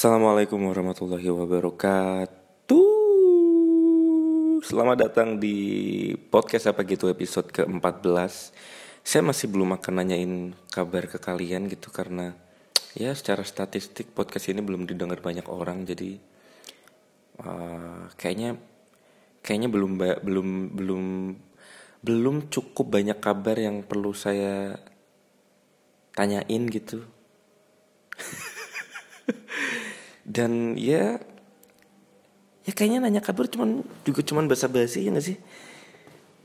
Assalamualaikum warahmatullahi wabarakatuh. Selamat datang di podcast apa gitu episode ke-14 Saya masih belum akan nanyain kabar ke kalian gitu karena Ya secara statistik podcast ini belum didengar banyak orang Jadi uh, kayaknya kayaknya belum belum belum belum cukup banyak kabar yang perlu saya tanyain gitu dan ya ya kayaknya nanya kabar cuman juga cuman basa-basi ya gak sih?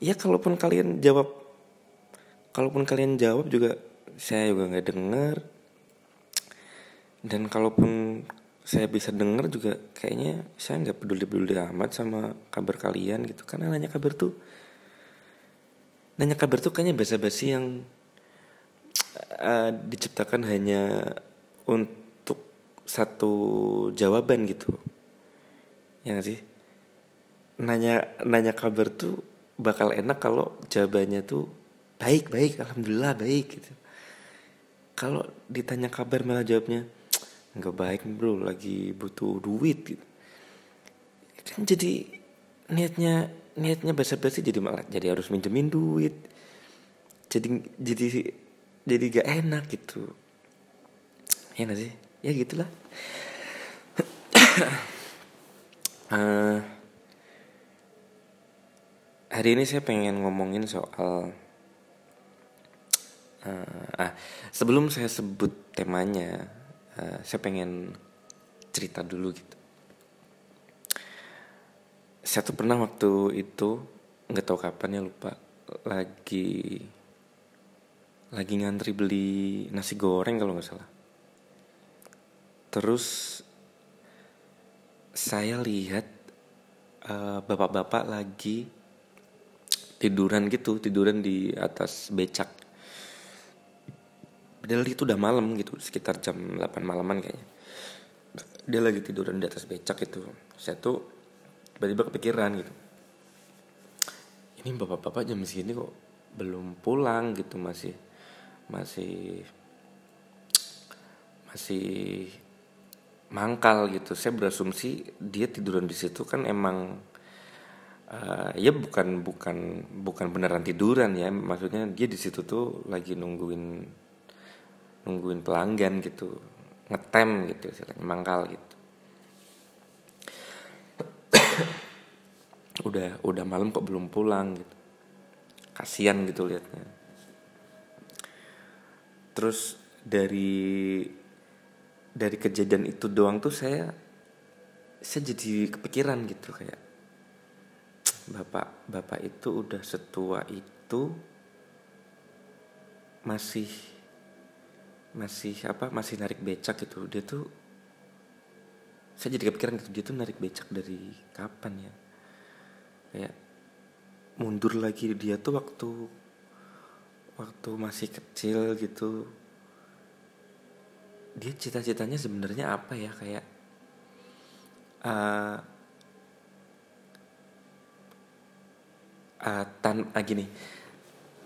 Ya kalaupun kalian jawab kalaupun kalian jawab juga saya juga nggak dengar dan kalaupun saya bisa dengar juga kayaknya saya nggak peduli-peduli amat sama kabar kalian gitu. Karena nanya kabar tuh nanya kabar tuh kayaknya basa-basi yang uh, diciptakan hanya untuk satu jawaban gitu. Ya gak sih? Nanya nanya kabar tuh bakal enak kalau jawabannya tuh baik baik alhamdulillah baik gitu. Kalau ditanya kabar malah jawabnya nggak baik bro lagi butuh duit gitu. Kan jadi niatnya niatnya basa-basi jadi malah jadi harus minjemin duit. Jadi jadi jadi gak enak gitu. Ya gak sih ya gitulah. Uh, hari ini saya pengen ngomongin soal uh, ah sebelum saya sebut temanya uh, saya pengen cerita dulu gitu. Saya tuh pernah waktu itu nggak tahu kapan ya lupa lagi lagi ngantri beli nasi goreng kalau nggak salah Terus saya lihat uh, bapak-bapak lagi tiduran gitu, tiduran di atas becak. Padahal itu udah malam gitu, sekitar jam 8 malaman kayaknya. Dia lagi tiduran di atas becak itu. Saya tuh tiba-tiba kepikiran gitu. Ini bapak-bapak jam segini kok belum pulang gitu masih masih masih mangkal gitu. Saya berasumsi dia tiduran di situ kan emang uh, ya bukan bukan bukan beneran tiduran ya. Maksudnya dia di situ tuh lagi nungguin nungguin pelanggan gitu ngetem gitu istilahnya mangkal gitu. Udah udah malam kok belum pulang gitu. Kasihan gitu liatnya. Terus dari dari kejadian itu doang tuh saya saya jadi kepikiran gitu kayak bapak bapak itu udah setua itu masih masih apa masih narik becak gitu. Dia tuh saya jadi kepikiran gitu dia tuh narik becak dari kapan ya? Kayak mundur lagi dia tuh waktu waktu masih kecil gitu dia cita-citanya sebenarnya apa ya? Kayak uh, uh, tan uh, gini.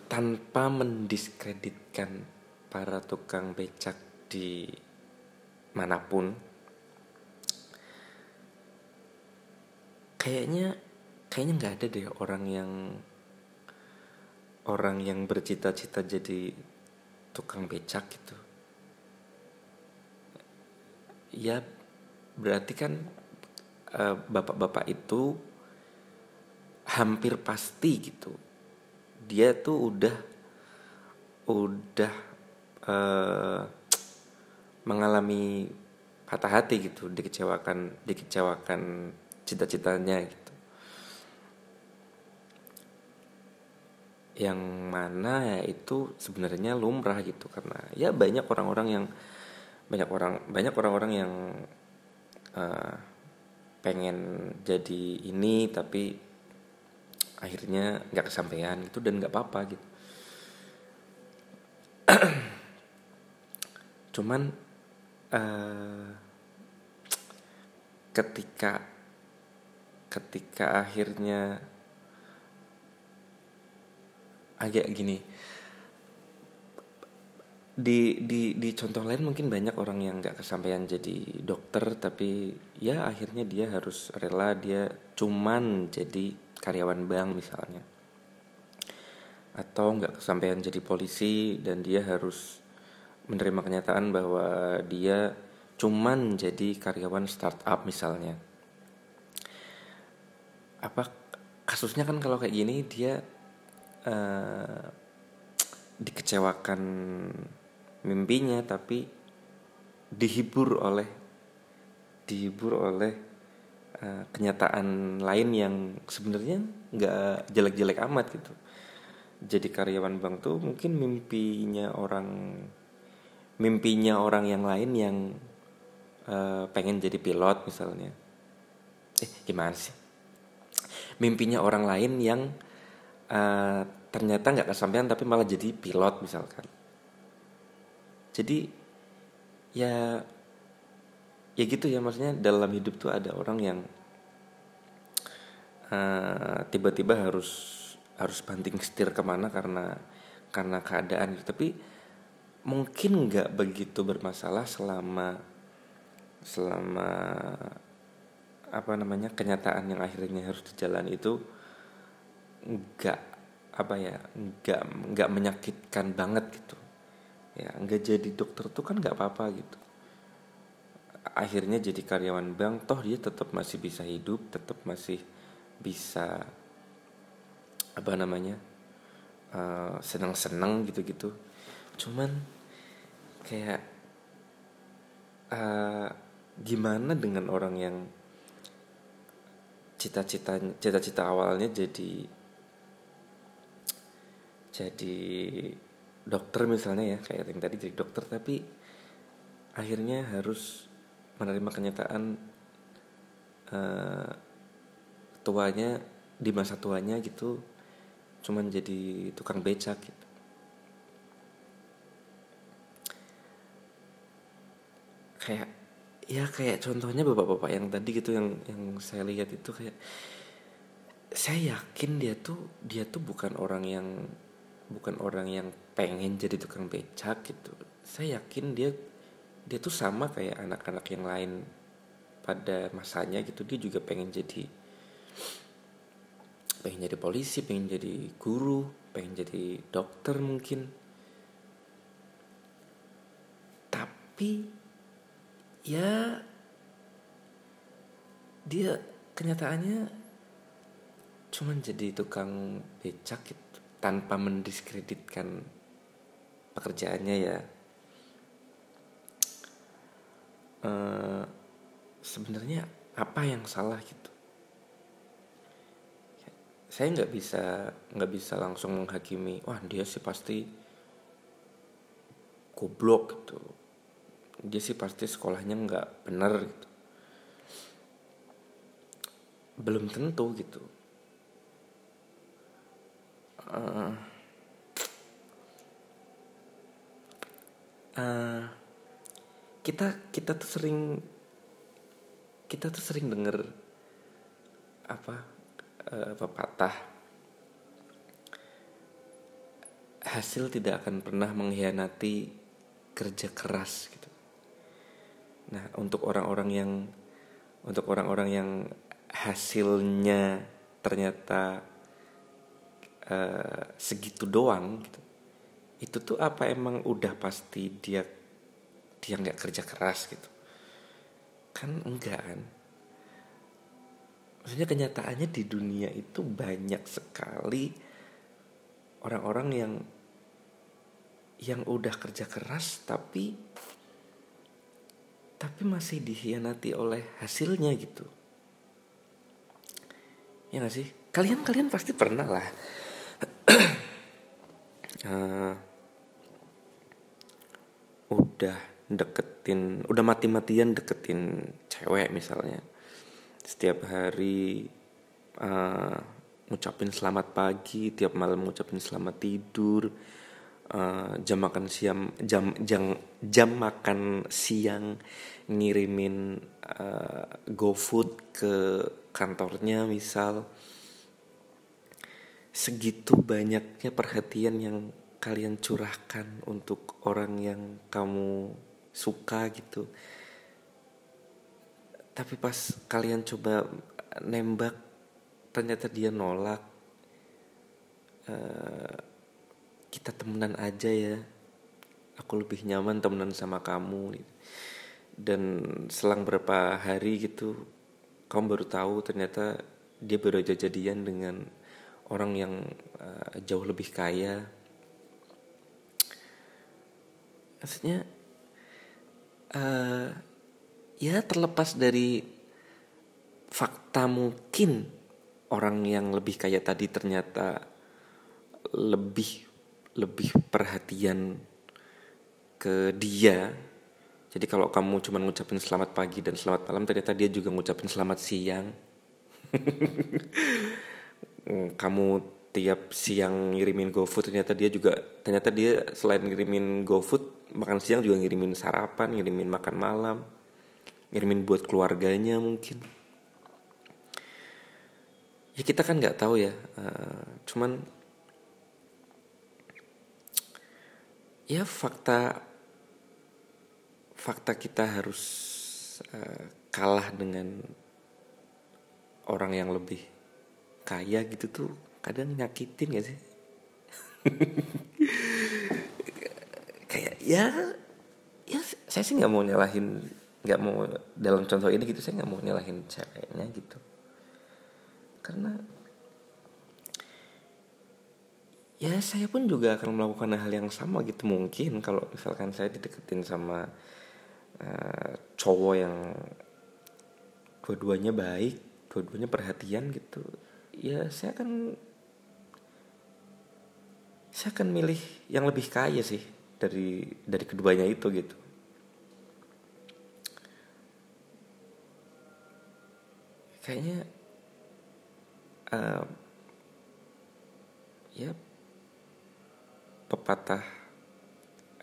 Tanpa mendiskreditkan para tukang becak di mana pun kayaknya kayaknya nggak ada deh orang yang orang yang bercita-cita jadi tukang becak gitu ya berarti kan eh, bapak-bapak itu hampir pasti gitu. Dia tuh udah udah uh, mengalami patah hati gitu dikecewakan dikecewakan cita-citanya gitu. Yang mana ya itu sebenarnya lumrah gitu karena ya banyak orang-orang yang banyak orang banyak orang-orang yang uh, pengen jadi ini tapi akhirnya nggak kesampaian itu dan nggak apa-apa gitu. Cuman uh, ketika ketika akhirnya agak gini di di di contoh lain mungkin banyak orang yang nggak kesampaian jadi dokter tapi ya akhirnya dia harus rela dia cuman jadi karyawan bank misalnya. Atau nggak kesampaian jadi polisi dan dia harus menerima kenyataan bahwa dia cuman jadi karyawan startup misalnya. Apa kasusnya kan kalau kayak gini dia uh, dikecewakan mimpinya tapi dihibur oleh dihibur oleh uh, kenyataan lain yang sebenarnya nggak jelek-jelek amat gitu. Jadi karyawan bank tuh mungkin mimpinya orang mimpinya orang yang lain yang uh, pengen jadi pilot misalnya. Eh gimana sih? Mimpinya orang lain yang uh, ternyata nggak kesampaian tapi malah jadi pilot misalkan jadi ya ya gitu ya maksudnya dalam hidup tuh ada orang yang eh, tiba-tiba harus harus banting setir ke mana karena karena keadaan gitu. Tapi mungkin nggak begitu bermasalah selama selama apa namanya kenyataan yang akhirnya harus dijalani itu nggak apa ya nggak nggak menyakitkan banget gitu ya nggak jadi dokter tuh kan nggak apa-apa gitu. Akhirnya jadi karyawan bank toh dia tetap masih bisa hidup tetap masih bisa apa namanya uh, senang-senang gitu-gitu. Cuman kayak uh, gimana dengan orang yang cita-cita cita-cita awalnya jadi jadi dokter misalnya ya kayak yang tadi jadi dokter tapi akhirnya harus menerima kenyataan uh, tuanya di masa tuanya gitu cuman jadi tukang becak gitu. Kayak ya kayak contohnya bapak-bapak yang tadi gitu yang yang saya lihat itu kayak saya yakin dia tuh dia tuh bukan orang yang bukan orang yang pengen jadi tukang becak gitu. Saya yakin dia dia tuh sama kayak anak-anak yang lain pada masanya gitu. Dia juga pengen jadi pengen jadi polisi pengen jadi guru pengen jadi dokter mungkin. Tapi ya dia kenyataannya cuman jadi tukang becak gitu tanpa mendiskreditkan pekerjaannya ya. Uh, sebenarnya apa yang salah gitu? Saya nggak bisa nggak bisa langsung menghakimi wah dia sih pasti goblok gitu. Dia sih pasti sekolahnya nggak bener gitu. Belum tentu gitu uh, kita kita tuh sering kita tuh sering denger apa uh, pepatah hasil tidak akan pernah mengkhianati kerja keras gitu. Nah, untuk orang-orang yang untuk orang-orang yang hasilnya ternyata uh, segitu doang gitu. Itu tuh apa emang udah pasti dia dia nggak kerja keras gitu. Kan enggak kan? Maksudnya kenyataannya di dunia itu banyak sekali orang-orang yang yang udah kerja keras tapi tapi masih dikhianati oleh hasilnya gitu ya gak sih kalian kalian pasti pernah lah uh, udah deketin udah mati-matian deketin cewek misalnya. Setiap hari uh, ngucapin selamat pagi tiap malam ngucapin selamat tidur uh, jam makan siang jam jam jam makan siang ngirimin uh, GoFood ke kantornya misal segitu banyaknya perhatian yang kalian curahkan untuk orang yang kamu suka gitu. Tapi pas kalian coba nembak ternyata dia nolak uh, kita temenan aja ya. Aku lebih nyaman temenan sama kamu dan selang berapa hari gitu kamu baru tahu ternyata dia baru aja jadian dengan orang yang uh, jauh lebih kaya. Maksudnya uh, ya terlepas dari fakta mungkin orang yang lebih kaya tadi ternyata lebih lebih perhatian ke dia. Jadi kalau kamu cuma ngucapin selamat pagi dan selamat malam ternyata dia juga ngucapin selamat siang kamu tiap siang ngirimin GoFood ternyata dia juga ternyata dia selain ngirimin GoFood makan siang juga ngirimin sarapan ngirimin makan malam ngirimin buat keluarganya mungkin. Ya kita kan nggak tahu ya uh, cuman ya fakta fakta kita harus uh, kalah dengan orang yang lebih kaya gitu tuh kadang nyakitin gak sih? Kayak ya ya saya sih nggak mau nyalahin nggak mau dalam contoh ini gitu saya nggak mau nyalahin ceweknya gitu. Karena ya saya pun juga akan melakukan hal yang sama gitu mungkin. Kalau misalkan saya dideketin sama uh, cowok yang dua-duanya baik dua-duanya perhatian gitu ya saya akan saya akan milih yang lebih kaya sih dari dari keduanya itu gitu. Kayaknya uh, ya pepatah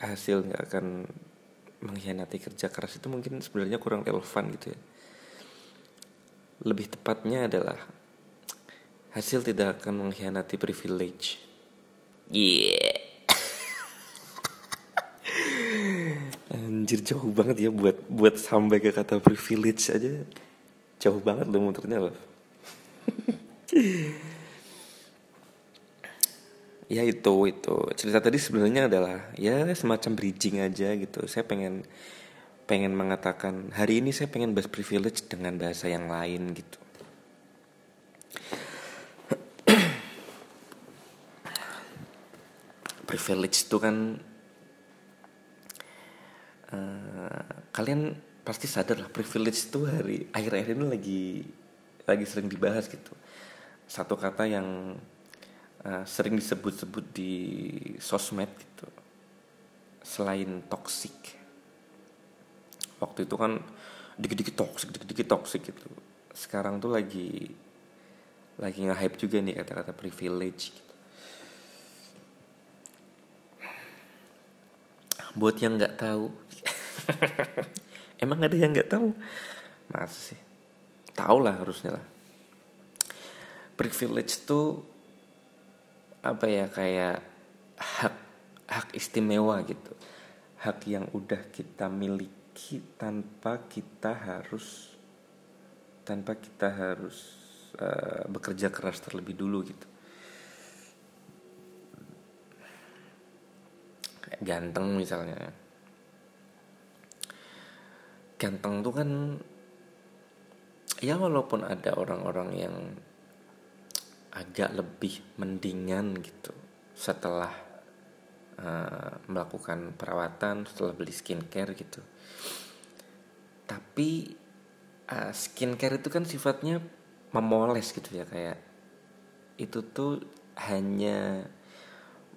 hasil nggak akan mengkhianati kerja keras itu mungkin sebenarnya kurang relevan gitu ya. Lebih tepatnya adalah hasil tidak akan mengkhianati privilege. Yeah. Anjir jauh banget ya buat buat sampai ke kata privilege aja. Jauh banget lo muternya loh. Ya itu itu. Cerita tadi sebenarnya adalah ya semacam bridging aja gitu. Saya pengen pengen mengatakan hari ini saya pengen bahas privilege dengan bahasa yang lain gitu privilege itu kan uh, kalian pasti sadar lah privilege itu hari akhir-akhir ini lagi lagi sering dibahas gitu. Satu kata yang uh, sering disebut-sebut di sosmed gitu selain toxic. Waktu itu kan dikit-dikit toxic dikit-dikit toxic gitu. Sekarang tuh lagi lagi nge-hype juga nih kata-kata privilege. gitu. Buat yang nggak tahu Emang ada yang nggak tahu? Masa sih? Tahu lah harusnya lah. Privilege itu apa ya kayak hak hak istimewa gitu. Hak yang udah kita miliki tanpa kita harus tanpa kita harus uh, bekerja keras terlebih dulu gitu. Kayak ganteng misalnya. Ganteng tuh kan ya walaupun ada orang-orang yang agak lebih mendingan gitu setelah uh, melakukan perawatan setelah beli skincare gitu. Tapi uh, skincare itu kan sifatnya memoles gitu ya kayak itu tuh hanya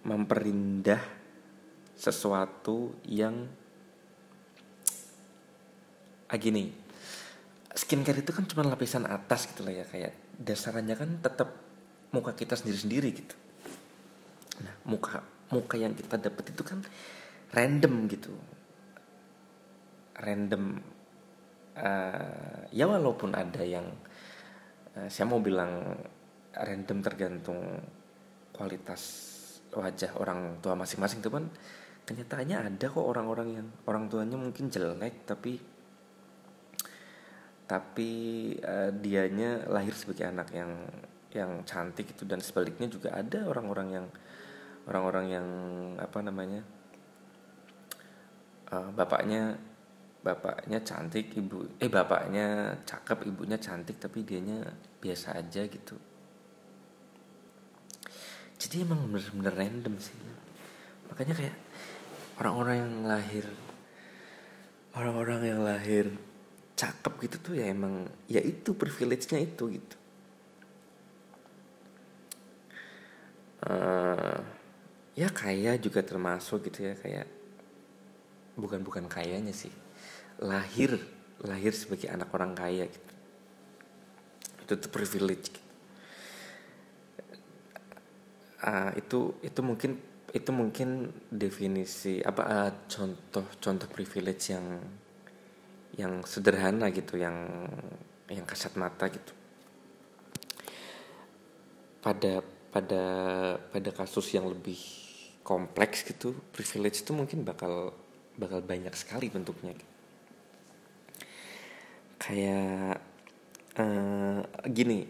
memperindah sesuatu yang ah gini. Skincare itu kan cuma lapisan atas gitu lah ya kayak dasarnya kan tetap muka kita sendiri-sendiri gitu. Nah muka muka yang kita dapat itu kan random gitu. Random uh, ya walaupun ada yang uh, saya mau bilang random tergantung kualitas wajah orang tua masing-masing tuh kan kenyataannya ada kok orang-orang yang orang tuanya mungkin jelek tapi tapi uh, dianya lahir sebagai anak yang yang cantik itu dan sebaliknya juga ada orang-orang yang orang-orang yang apa namanya uh, bapaknya bapaknya cantik ibu eh bapaknya cakep ibunya cantik tapi dianya biasa aja gitu. Jadi emang bener-bener random sih. Makanya kayak orang-orang yang lahir orang-orang yang lahir cakep gitu tuh ya emang ya itu privilege-nya itu gitu uh, ya kaya juga termasuk gitu ya kayak bukan bukan kayanya sih lahir lahir sebagai anak orang kaya gitu itu tuh privilege gitu. Uh, itu itu mungkin itu mungkin definisi apa uh, contoh contoh privilege yang yang sederhana gitu yang yang kasat mata gitu. Pada pada pada kasus yang lebih kompleks gitu privilege itu mungkin bakal bakal banyak sekali bentuknya. Kayak uh, gini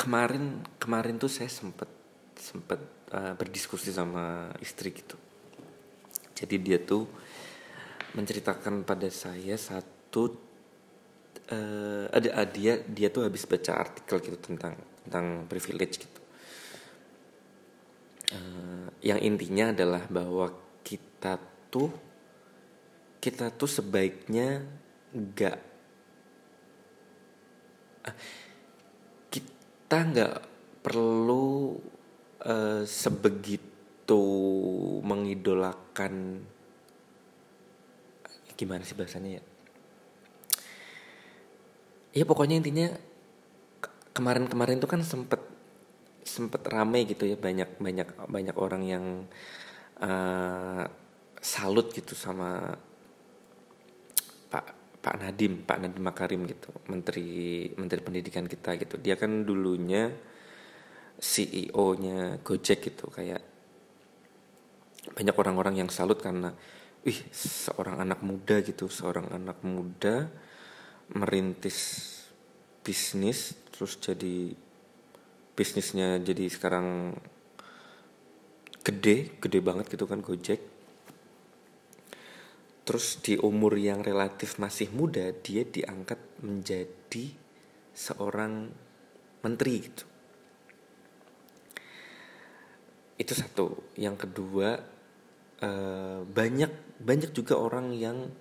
kemarin kemarin tuh saya sempet sempet uh, berdiskusi sama istri gitu. Jadi dia tuh menceritakan pada saya satu uh, ada dia dia tuh habis baca artikel gitu tentang tentang privilege gitu. Uh, yang intinya adalah bahwa kita tuh kita tuh sebaiknya nggak uh, kita nggak perlu uh, sebegitu mengidolakan gimana sih bahasanya ya? Ya pokoknya intinya kemarin-kemarin tuh kan sempet sempet rame gitu ya banyak banyak banyak orang yang uh, salut gitu sama Pak Pak Nadim Pak Nadim Makarim gitu menteri menteri pendidikan kita gitu. Dia kan dulunya CEO-nya Gojek gitu kayak banyak orang-orang yang salut karena wih seorang anak muda gitu seorang anak muda merintis bisnis terus jadi bisnisnya jadi sekarang gede gede banget gitu kan Gojek. Terus di umur yang relatif masih muda dia diangkat menjadi seorang menteri gitu itu satu yang kedua uh, banyak banyak juga orang yang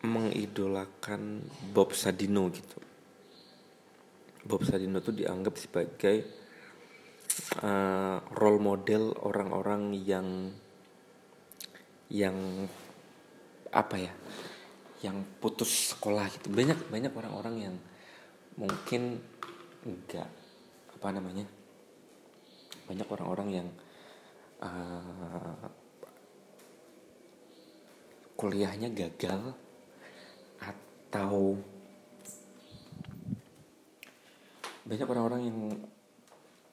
mengidolakan Bob Sadino gitu. Bob Sadino tuh dianggap sebagai uh, role model orang-orang yang yang apa ya yang putus sekolah gitu banyak banyak orang-orang yang mungkin enggak apa namanya banyak orang-orang yang uh, kuliahnya gagal atau banyak orang-orang yang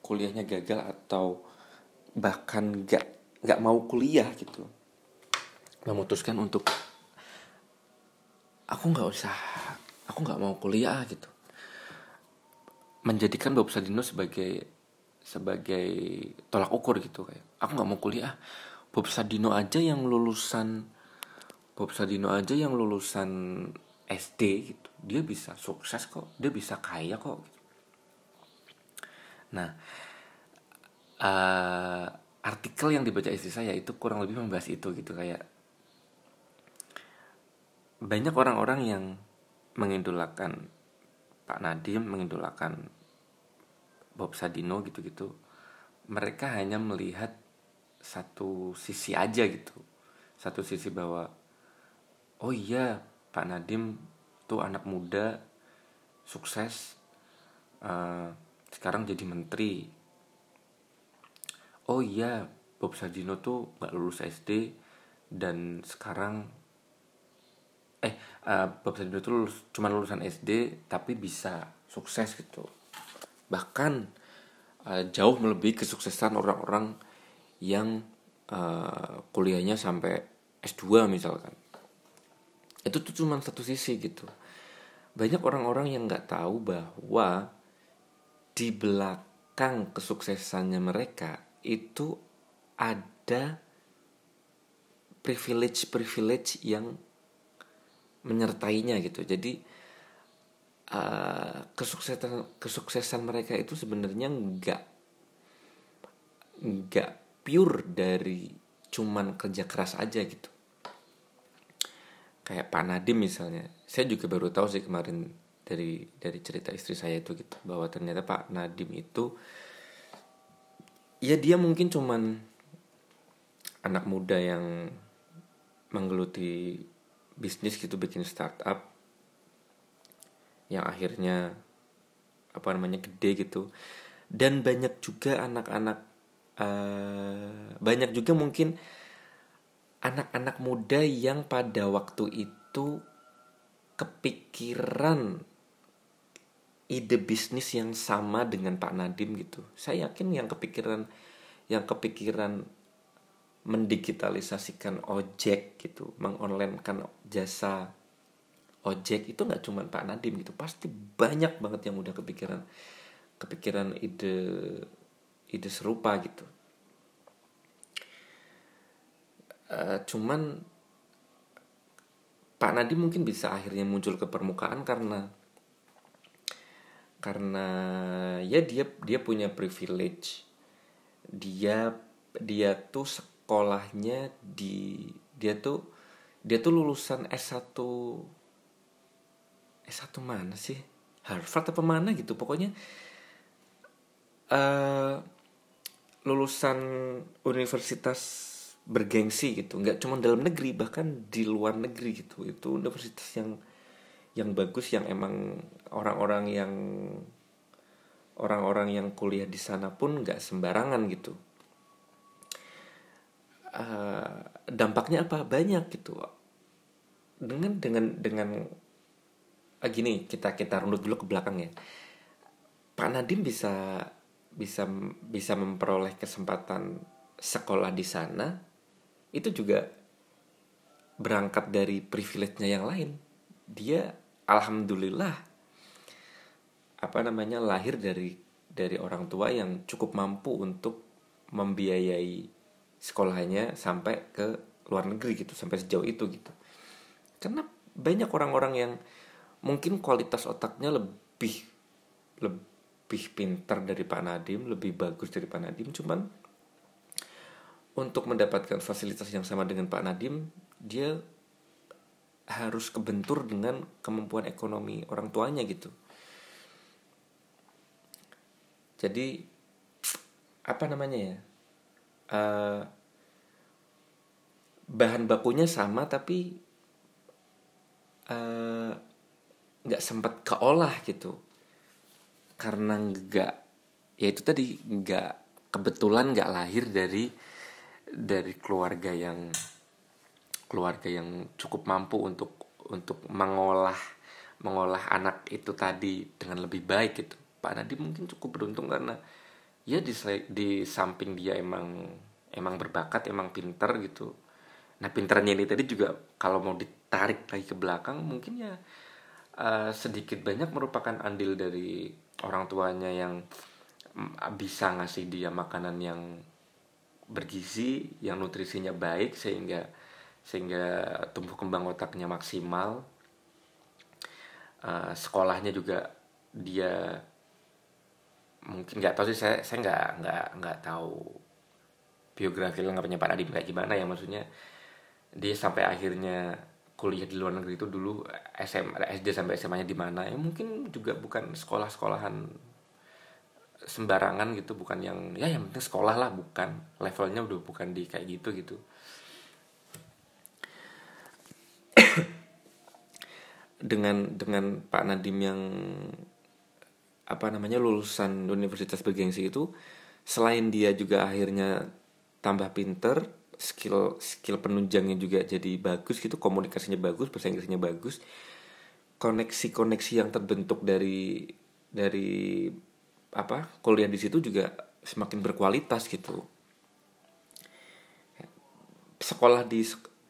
kuliahnya gagal atau bahkan gak nggak mau kuliah gitu memutuskan untuk aku nggak usah aku nggak mau kuliah gitu. Menjadikan Bob Sadino sebagai sebagai tolak ukur gitu kayak aku nggak mau kuliah. Bob Sadino aja yang lulusan Bob Sadino aja yang lulusan SD gitu. Dia bisa sukses kok. Dia bisa kaya kok. Nah uh, artikel yang dibaca istri saya itu kurang lebih membahas itu gitu kayak banyak orang-orang yang mengidolakan Pak Nadim mengidolakan Bob Sadino gitu-gitu mereka hanya melihat satu sisi aja gitu. Satu sisi bahwa oh iya Pak Nadim tuh anak muda sukses uh, sekarang jadi menteri. Oh iya Bob Sadino tuh gak lulus SD dan sekarang eh uh, Bob Sadino tuh lulus, cuma lulusan SD tapi bisa sukses gitu bahkan uh, jauh melebihi kesuksesan orang-orang yang uh, kuliahnya sampai S2 misalkan itu tuh cuma satu sisi gitu banyak orang-orang yang nggak tahu bahwa di belakang kesuksesannya mereka itu ada privilege-privilege yang menyertainya gitu. Jadi uh, kesuksesan kesuksesan mereka itu sebenarnya nggak nggak pure dari cuman kerja keras aja gitu. Kayak Pak Nadim misalnya, saya juga baru tahu sih kemarin dari dari cerita istri saya itu gitu bahwa ternyata Pak Nadim itu ya dia mungkin cuman anak muda yang menggeluti bisnis gitu bikin startup yang akhirnya apa namanya gede gitu dan banyak juga anak-anak uh, banyak juga mungkin anak-anak muda yang pada waktu itu kepikiran ide bisnis yang sama dengan Pak Nadim gitu. Saya yakin yang kepikiran yang kepikiran mendigitalisasikan ojek gitu, mengonlinekan jasa ojek itu nggak cuma Pak Nadim gitu, pasti banyak banget yang udah kepikiran kepikiran ide ide serupa gitu. Uh, cuman Pak Nadim mungkin bisa akhirnya muncul ke permukaan karena karena ya dia dia punya privilege dia dia tuh sekolahnya di dia tuh dia tuh lulusan S1 S1 mana sih? Harvard apa mana gitu pokoknya uh, lulusan universitas bergengsi gitu. Nggak cuma dalam negeri bahkan di luar negeri gitu. Itu universitas yang yang bagus yang emang orang-orang yang orang-orang yang kuliah di sana pun nggak sembarangan gitu. Uh, dampaknya apa? Banyak gitu. Dengan dengan dengan gini kita kita runut dulu ke belakang ya. Pak Nadim bisa bisa bisa memperoleh kesempatan sekolah di sana itu juga berangkat dari privilege-nya yang lain. Dia alhamdulillah apa namanya lahir dari dari orang tua yang cukup mampu untuk membiayai sekolahnya sampai ke luar negeri gitu sampai sejauh itu gitu. Karena banyak orang-orang yang mungkin kualitas otaknya lebih lebih pintar dari Pak Nadim lebih bagus dari Pak Nadim. Cuman untuk mendapatkan fasilitas yang sama dengan Pak Nadim dia harus kebentur dengan kemampuan ekonomi orang tuanya gitu. Jadi apa namanya ya? Uh, bahan bakunya sama tapi eh, nggak sempat keolah gitu. Karena nggak ya itu tadi nggak kebetulan nggak lahir dari dari keluarga yang keluarga yang cukup mampu untuk untuk mengolah mengolah anak itu tadi dengan lebih baik gitu. Pak Nadi mungkin cukup beruntung karena ya di di samping dia emang emang berbakat emang pinter gitu. Nah pinternya ini tadi juga kalau mau ditarik lagi ke belakang mungkin ya uh, sedikit banyak merupakan andil dari orang tuanya yang mm, bisa ngasih dia makanan yang bergizi yang nutrisinya baik sehingga sehingga tumbuh kembang otaknya maksimal. Uh, sekolahnya juga dia mungkin nggak tahu sih saya saya nggak nggak nggak tahu biografi lengkapnya Pak Nadiem kayak gimana ya maksudnya dia sampai akhirnya kuliah di luar negeri itu dulu SM SD sampai SMA-nya di mana ya mungkin juga bukan sekolah-sekolahan sembarangan gitu bukan yang ya yang penting sekolah lah bukan. Levelnya udah bukan di kayak gitu gitu. Dengan dengan Pak Nadim yang apa namanya lulusan universitas bergengsi itu selain dia juga akhirnya tambah pinter skill skill penunjangnya juga jadi bagus gitu komunikasinya bagus bahasa Inggrisnya bagus. Koneksi koneksi yang terbentuk dari dari apa kuliah di situ juga semakin berkualitas gitu. Sekolah di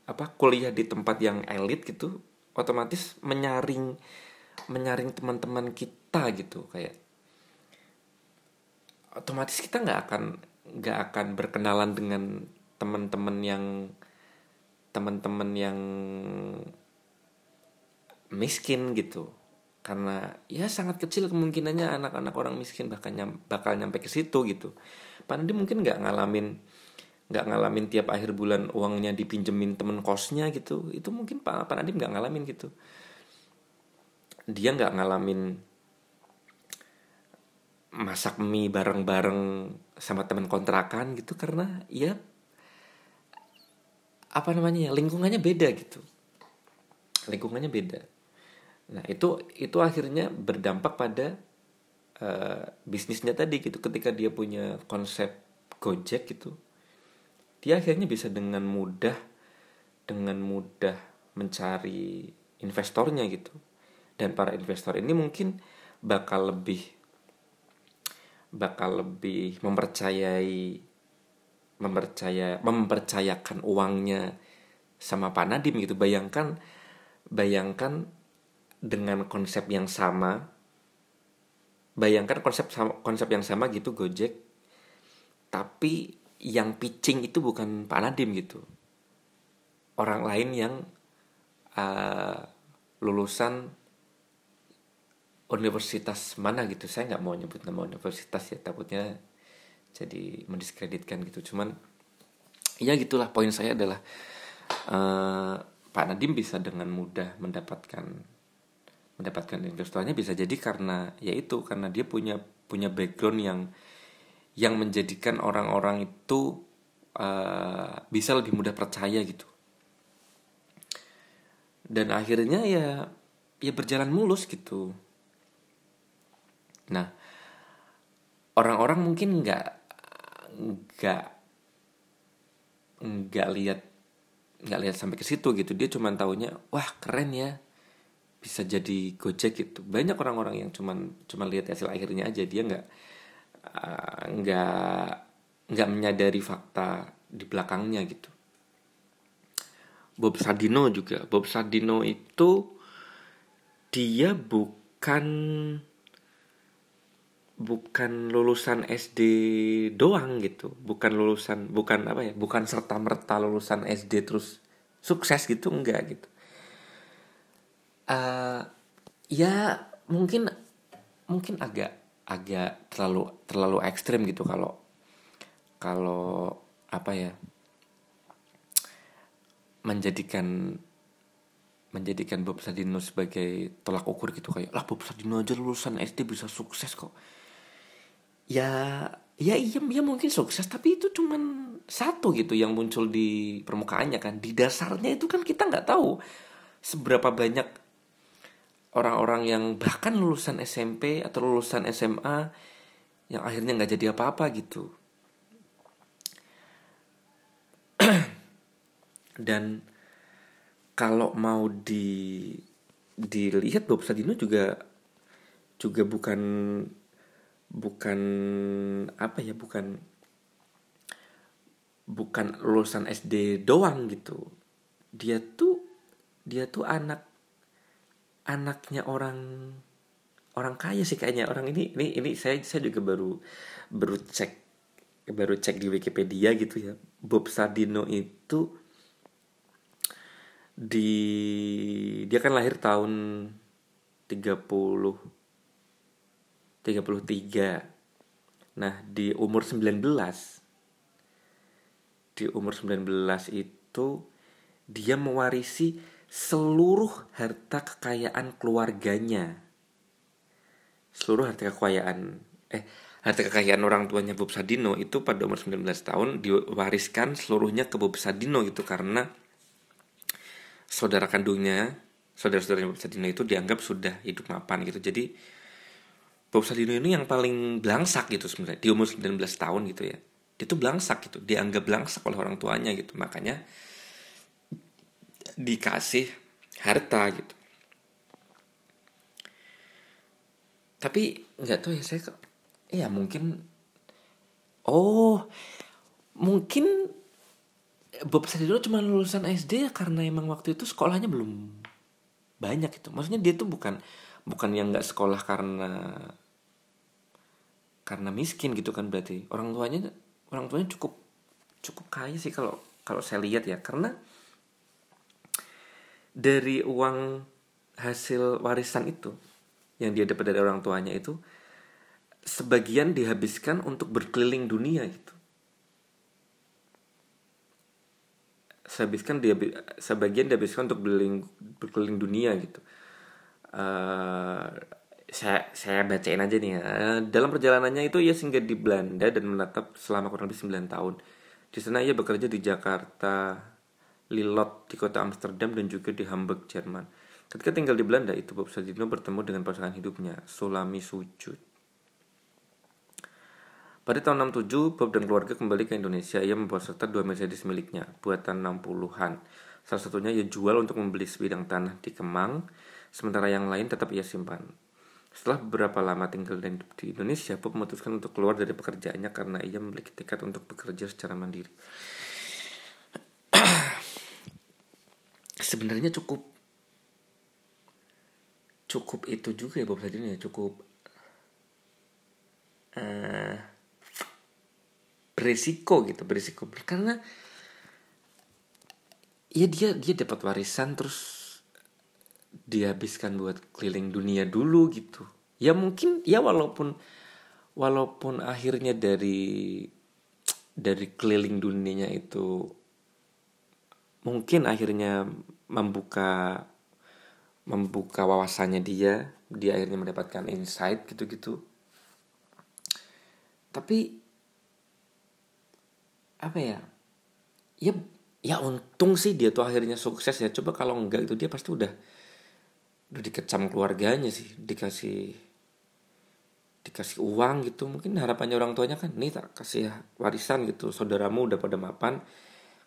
apa kuliah di tempat yang elit gitu otomatis menyaring menyaring teman-teman kita gitu kayak otomatis kita nggak akan nggak akan berkenalan dengan teman-teman yang teman-teman yang miskin gitu karena ya sangat kecil kemungkinannya anak-anak orang miskin bahkan nyam, bakal nyampe ke situ gitu. Pandi mungkin nggak ngalamin nggak ngalamin tiap akhir bulan uangnya dipinjemin temen kosnya gitu. Itu mungkin Pak Pak Nadim nggak ngalamin gitu. Dia nggak ngalamin masak mie bareng-bareng sama teman kontrakan gitu karena ya apa namanya ya lingkungannya beda gitu lingkungannya beda Nah itu itu akhirnya berdampak pada uh, bisnisnya tadi gitu. Ketika dia punya konsep Gojek gitu, dia akhirnya bisa dengan mudah dengan mudah mencari investornya gitu. Dan para investor ini mungkin bakal lebih bakal lebih mempercayai mempercaya mempercayakan uangnya sama Pak Nadim gitu. Bayangkan bayangkan dengan konsep yang sama bayangkan konsep konsep yang sama gitu Gojek. Tapi yang pitching itu bukan Pak Nadim gitu. Orang lain yang uh, lulusan universitas mana gitu. Saya nggak mau nyebut nama universitas ya takutnya jadi mendiskreditkan gitu. Cuman ya gitulah poin saya adalah uh, Pak Nadim bisa dengan mudah mendapatkan mendapatkan investornya bisa jadi karena yaitu karena dia punya punya background yang yang menjadikan orang-orang itu uh, bisa lebih mudah percaya gitu. Dan akhirnya ya ya berjalan mulus gitu. Nah orang-orang mungkin nggak nggak nggak lihat nggak lihat sampai ke situ gitu. Dia cuma tahunya wah keren ya bisa jadi gojek gitu. Banyak orang-orang yang cuman cuman lihat hasil akhirnya aja. Dia nggak uh, nggak nggak menyadari fakta di belakangnya gitu. Bob Sadino juga. Bob Sadino itu dia bukan bukan lulusan SD doang gitu. Bukan lulusan bukan apa ya bukan serta merta lulusan SD terus sukses gitu enggak gitu. Uh, ya mungkin mungkin agak agak terlalu terlalu ekstrim gitu kalau kalau apa ya menjadikan menjadikan Bob Sadino sebagai tolak ukur gitu. Kayak lah Bob Sadino aja lulusan SD bisa sukses kok ya ya iya ya mungkin sukses tapi itu cuman satu gitu yang muncul di permukaannya kan. Di dasarnya itu kan kita nggak tahu seberapa banyak orang-orang yang bahkan lulusan SMP atau lulusan SMA yang akhirnya nggak jadi apa-apa gitu. Dan kalau mau di dilihat Bob Sadino juga juga bukan bukan apa ya bukan bukan lulusan SD doang gitu. Dia tuh dia tuh anak anaknya orang orang kaya sih kayaknya. Orang ini ini ini saya saya juga baru baru cek baru cek di Wikipedia gitu ya. Bob Sadino itu di dia kan lahir tahun 30 33 nah di umur 19 di umur 19 itu dia mewarisi seluruh harta kekayaan keluarganya. Seluruh harta kekayaan eh harta kekayaan orang tuanya Bob Sadino itu pada umur 19 tahun diwariskan seluruhnya ke Bob Sadino gitu karena saudara kandungnya, saudara-saudaranya Bob Sadino itu dianggap sudah hidup mapan gitu. Jadi Bob Sadino ini yang paling belangsak gitu sebenarnya di umur 19 tahun gitu ya. Dia tuh belangsak gitu, dianggap belangsak oleh orang tuanya gitu. Makanya dikasih harta gitu tapi nggak tahu ya saya ya mungkin oh mungkin Bob Sadino cuma lulusan SD ya karena emang waktu itu sekolahnya belum banyak itu maksudnya dia tuh bukan bukan yang nggak sekolah karena karena miskin gitu kan berarti. Orang tuanya orang tuanya cukup cukup kaya sih kalau kalau saya lihat ya. Karena dari uang hasil warisan itu yang dia dapat dari orang tuanya itu sebagian dihabiskan untuk berkeliling dunia gitu. Sehabiskan dia sebagian dihabiskan untuk berkeliling berkeliling dunia gitu. Uh, saya saya bacain aja nih ya. dalam perjalanannya itu ia singgah di Belanda dan menetap selama kurang lebih 9 tahun di sana ia bekerja di Jakarta Lilot di kota Amsterdam dan juga di Hamburg Jerman ketika tinggal di Belanda itu Bob Sadino bertemu dengan pasangan hidupnya Sulami Sujud pada tahun 67, Bob dan keluarga kembali ke Indonesia. Ia membawa serta dua Mercedes miliknya, buatan 60-an. Salah satunya ia jual untuk membeli sebidang tanah di Kemang, sementara yang lain tetap ia simpan. Setelah beberapa lama tinggal di Indonesia, Bob memutuskan untuk keluar dari pekerjaannya karena ia memiliki tekad untuk bekerja secara mandiri. Sebenarnya cukup cukup itu juga ya Bob Sadino ya cukup uh, beresiko gitu beresiko karena ya dia dia dapat warisan terus dihabiskan buat keliling dunia dulu gitu. Ya mungkin ya walaupun walaupun akhirnya dari dari keliling dunianya itu mungkin akhirnya membuka membuka wawasannya dia dia akhirnya mendapatkan insight gitu-gitu. Tapi apa ya? Ya ya untung sih dia tuh akhirnya sukses ya. Coba kalau enggak itu dia pasti udah udah dikecam keluarganya sih dikasih dikasih uang gitu. Mungkin harapannya orang tuanya kan nih tak kasih warisan gitu saudaramu udah pada mapan.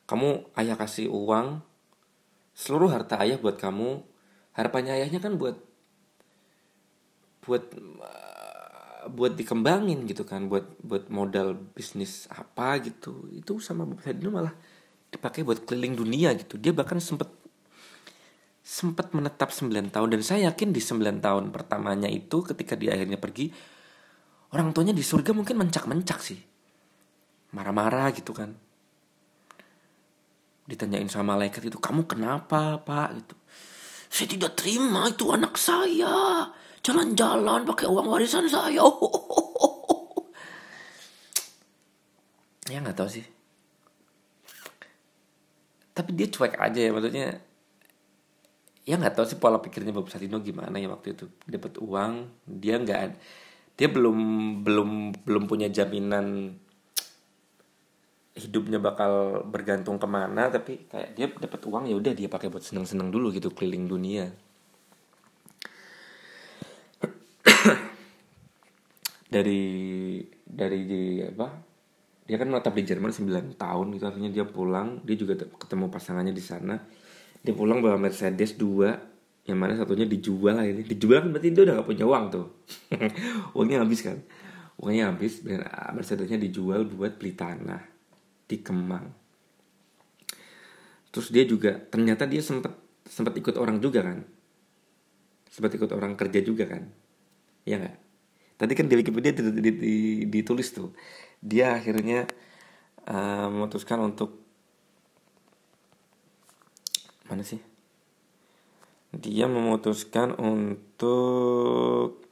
Kamu ayah kasih uang seluruh harta ayah buat kamu. Harapannya ayahnya kan buat buat buat dikembangin gitu kan buat buat modal bisnis apa gitu. Itu sama Bapak Sadino malah dipakai buat keliling dunia gitu. Dia bahkan sempat sempat menetap 9 tahun. Dan saya yakin di 9 tahun pertamanya itu ketika dia akhirnya pergi orang tuanya di surga mungkin mencak-mencak sih. Marah-marah gitu kan. Ditanyain sama malaikat itu kamu kenapa pak? Gitu. Saya tidak terima itu anak saya. Jalan-jalan pakai uang warisan saya. Ya nggak tahu sih. Tapi dia cuek aja ya maksudnya ya nggak tahu sih pola pikirnya Bob Satino gimana ya waktu itu. Dapat uang dia nggak dia belum belum belum punya jaminan hidupnya bakal bergantung ke mana tapi kayak dia dapat uang ya udah dia pakai buat seneng-seneng dulu gitu keliling dunia. Dari dari di apa dia kan menetap di Jerman 9 tahun itu artinya dia pulang dia juga ketemu pasangannya di sana dia pulang bawa Mercedes dua yang mana satunya dijual lah ini. Dijual kan berarti dia udah gak punya uang tuh. Uangnya habis kan? Uangnya habis dan Mercedesnya dijual buat beli tanah di Kemang. Terus dia juga ternyata dia sempat sempat ikut orang juga kan? Sempat ikut orang kerja juga kan? Ya nggak? Tadi kan di Wikipedia ditulis tuh. Dia akhirnya uh, memutuskan untuk mana sih dia memutuskan untuk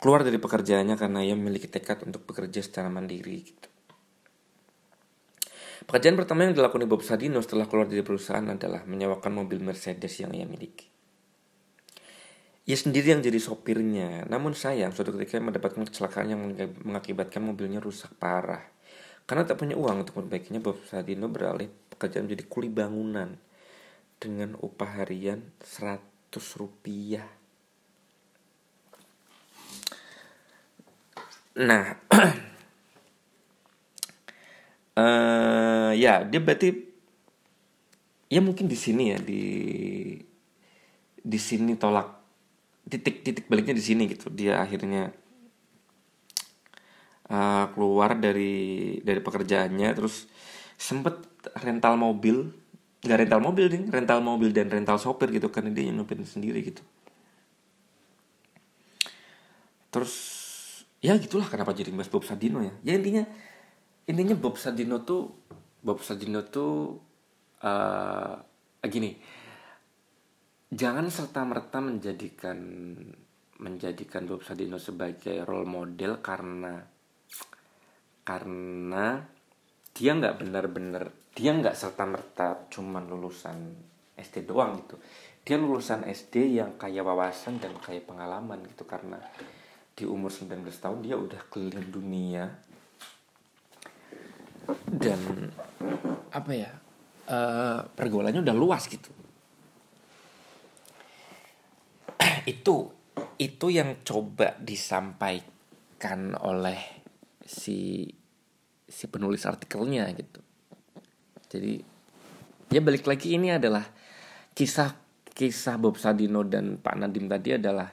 keluar dari pekerjaannya karena ia memiliki tekad untuk bekerja secara mandiri gitu. Pekerjaan pertama yang dilakukan Bob Sadino setelah keluar dari perusahaan adalah menyewakan mobil Mercedes yang ia miliki. Ia sendiri yang jadi sopirnya. Namun sayang, suatu ketika mendapatkan kecelakaan yang mengakibatkan mobilnya rusak parah. Karena tak punya uang untuk memperbaikinya, Bob Sadino beralih pekerjaan menjadi kuli bangunan dengan upah harian 100 rupiah. Nah, uh, ya dia berarti ya mungkin di sini ya di di sini tolak titik titik baliknya di sini gitu dia akhirnya uh, keluar dari dari pekerjaannya terus sempet rental mobil nggak rental mobil nih rental mobil dan rental sopir gitu kan dia nyupir sendiri gitu. Terus ya gitulah kenapa jadi mas Bob Sadino ya. Ya intinya intinya Bob Sadino tuh Bob Sadino tuh uh, gini. Jangan serta merta menjadikan menjadikan Bob Sadino sebagai role model karena karena dia nggak benar-benar dia nggak serta merta cuman lulusan SD doang gitu. Dia lulusan SD yang kaya wawasan dan kaya pengalaman gitu karena di umur 19 tahun dia udah keliling dunia. Dan apa ya uh, pergaulannya udah luas gitu. Itu itu yang coba disampaikan oleh si si penulis artikelnya gitu. Jadi ya balik lagi ini adalah kisah kisah Bob Sadino dan Pak Nadim tadi adalah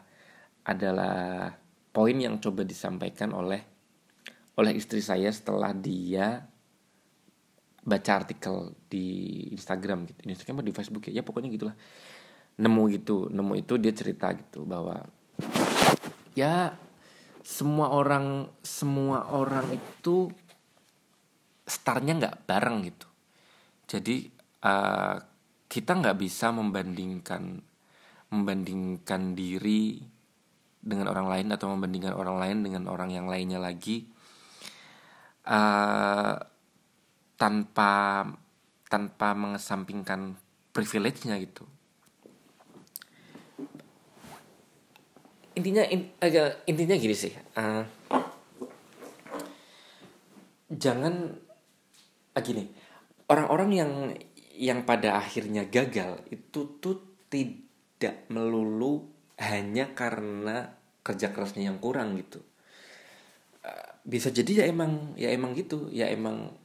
adalah poin yang coba disampaikan oleh oleh istri saya setelah dia baca artikel di Instagram gitu, di Instagram di Facebook ya, ya pokoknya gitulah. Nemu gitu, nemu itu dia cerita gitu bahwa ya semua orang semua orang itu startnya nggak bareng gitu. Jadi uh, kita nggak bisa membandingkan membandingkan diri dengan orang lain atau membandingkan orang lain dengan orang yang lainnya lagi uh, tanpa tanpa mengesampingkan privilege-nya gitu. Intinya in, agak intinya gini sih. Uh, jangan gini. Orang-orang yang yang pada akhirnya gagal itu tuh tidak melulu hanya karena kerja kerasnya yang kurang gitu. Uh, bisa jadi ya emang ya emang gitu, ya emang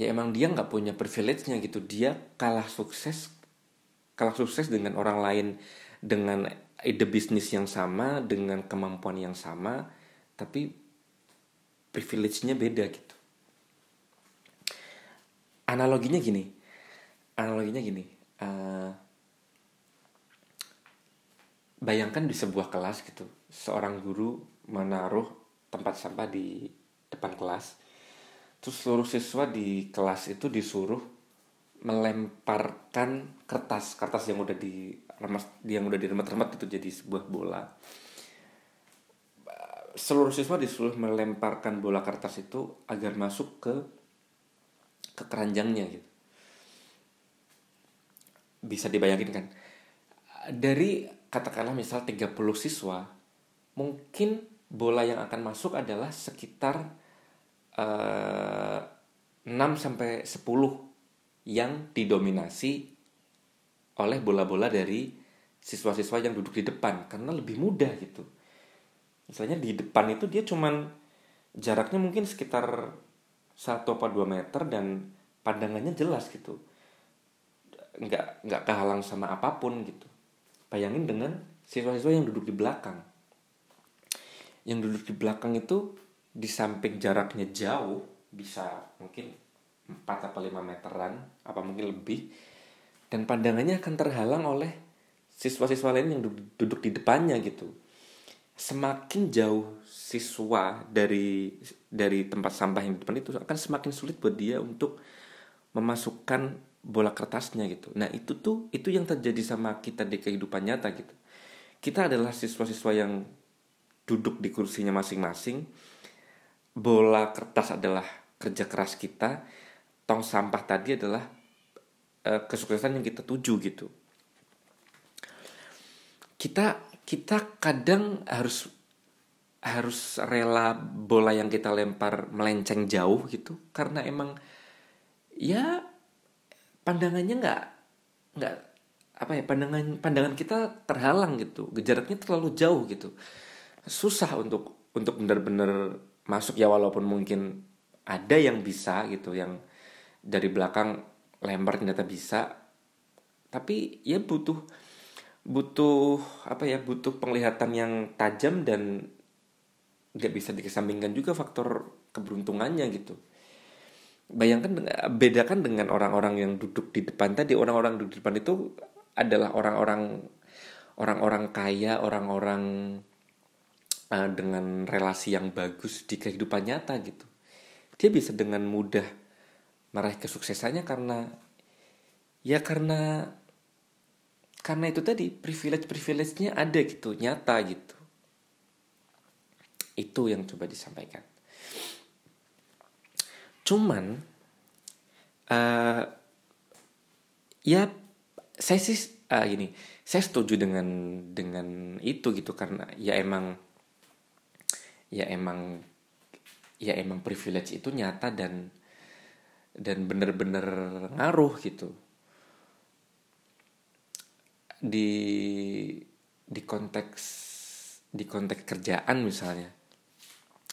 ya emang dia nggak punya privilege-nya gitu dia kalah sukses kalah sukses dengan orang lain dengan ide bisnis yang sama dengan kemampuan yang sama tapi privilege-nya beda gitu analoginya gini. Analoginya gini uh, bayangkan di sebuah kelas gitu seorang guru menaruh tempat sampah di depan kelas terus seluruh siswa di kelas itu disuruh melemparkan kertas kertas yang udah di remas yang udah diremet-remet itu jadi sebuah bola. Seluruh siswa disuruh melemparkan bola kertas itu agar masuk ke ke keranjangnya gitu bisa dibayangin kan dari katakanlah misal 30 siswa mungkin bola yang akan masuk adalah sekitar uh, 6 sampai 10 yang didominasi oleh bola-bola dari siswa-siswa yang duduk di depan karena lebih mudah gitu. Misalnya di depan itu dia cuman jaraknya mungkin sekitar 1 atau 2 meter dan pandangannya jelas gitu. Nggak, nggak kehalang sama apa pun gitu. Bayangin dengan siswa-siswa yang duduk di belakang. Yang duduk di belakang itu di samping jaraknya jauh bisa mungkin 4 atau 5 meteran apa mungkin lebih dan pandangannya akan terhalang oleh siswa-siswa lain yang duduk di depannya gitu semakin jauh siswa dari dari tempat sampah yang di depan itu akan semakin sulit buat dia untuk memasukkan bola kertasnya gitu. Nah itu tuh itu yang terjadi sama kita di kehidupan nyata gitu. Kita adalah siswa-siswa yang duduk di kursinya masing-masing. Bola kertas adalah kerja keras kita, tong sampah tadi adalah uh, kesuksesan yang kita tuju gitu. Kita kita kadang harus harus rela bola yang kita lempar melenceng jauh gitu. Karena emang ya pandangannya nggak nggak apa ya pandangan pandangan kita terhalang gitu. Jaraknya terlalu jauh gitu. Susah untuk untuk benar-benar masuk. Ya walaupun mungkin ada yang bisa gitu yang dari belakang lempar ternyata bisa. Tapi ya butuh butuh apa ya butuh penglihatan yang tajam dan nggak bisa dikesampingkan juga faktor keberuntungannya gitu. Bayangkan bedakan dengan orang-orang yang duduk di depan tadi. Orang-orang duduk di depan itu adalah orang-orang orang-orang kaya orang-orang uh, dengan relasi yang bagus di kehidupan nyata gitu. Dia bisa dengan mudah meraih kesuksesannya karena ya karena karena itu tadi privilege privilege-nya ada gitu nyata gitu. Itu yang coba disampaikan. Cuman uh, ya saya sih uh, gini saya setuju dengan dengan itu gitu. Karena ya emang ya emang ya emang privilege itu nyata dan dan bener-bener ngaruh gitu di di konteks di konteks kerjaan misalnya.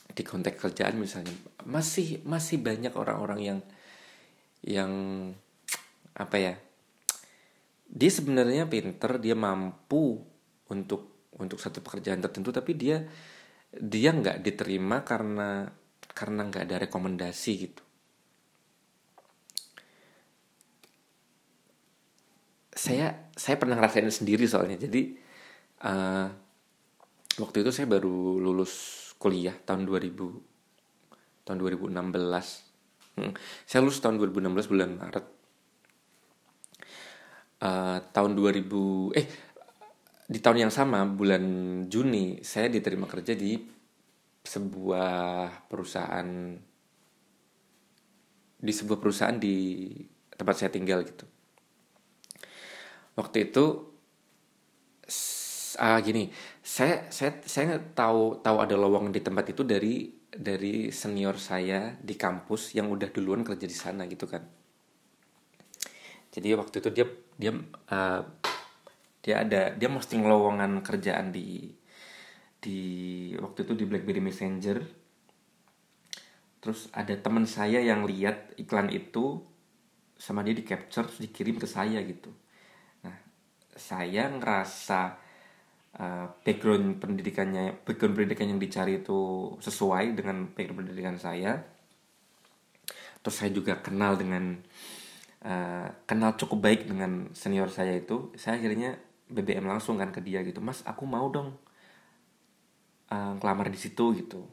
Di konteks kerjaan misalnya. Masih masih banyak orang-orang yang yang apa ya dia sebenarnya pinter dia mampu untuk untuk satu pekerjaan tertentu tapi dia dia nggak diterima karena karena nggak ada rekomendasi gitu saya saya pernah ngerasain sendiri soalnya. Jadi uh, waktu itu saya baru lulus kuliah tahun 2000 tahun 2016 hmm. saya lulus tahun 2016 bulan Maret. Uh, tahun 2000 eh di tahun yang sama bulan Juni saya diterima kerja di sebuah perusahaan di sebuah perusahaan di tempat saya tinggal gitu waktu itu ah gini saya saya saya tahu tahu ada lowongan di tempat itu dari dari senior saya di kampus yang udah duluan kerja di sana gitu kan. Jadi waktu itu dia dia uh, dia ada dia posting lowongan kerjaan di di waktu itu di BlackBerry Messenger. Terus ada teman saya yang lihat iklan itu sama dia di capture dikirim ke saya gitu saya ngerasa uh, background pendidikannya background pendidikan yang dicari itu sesuai dengan background pendidikan saya. Terus saya juga kenal dengan uh, kenal cukup baik dengan senior saya itu. Saya akhirnya BBM langsung kan ke dia gitu mas aku mau dong uh, di situ gitu.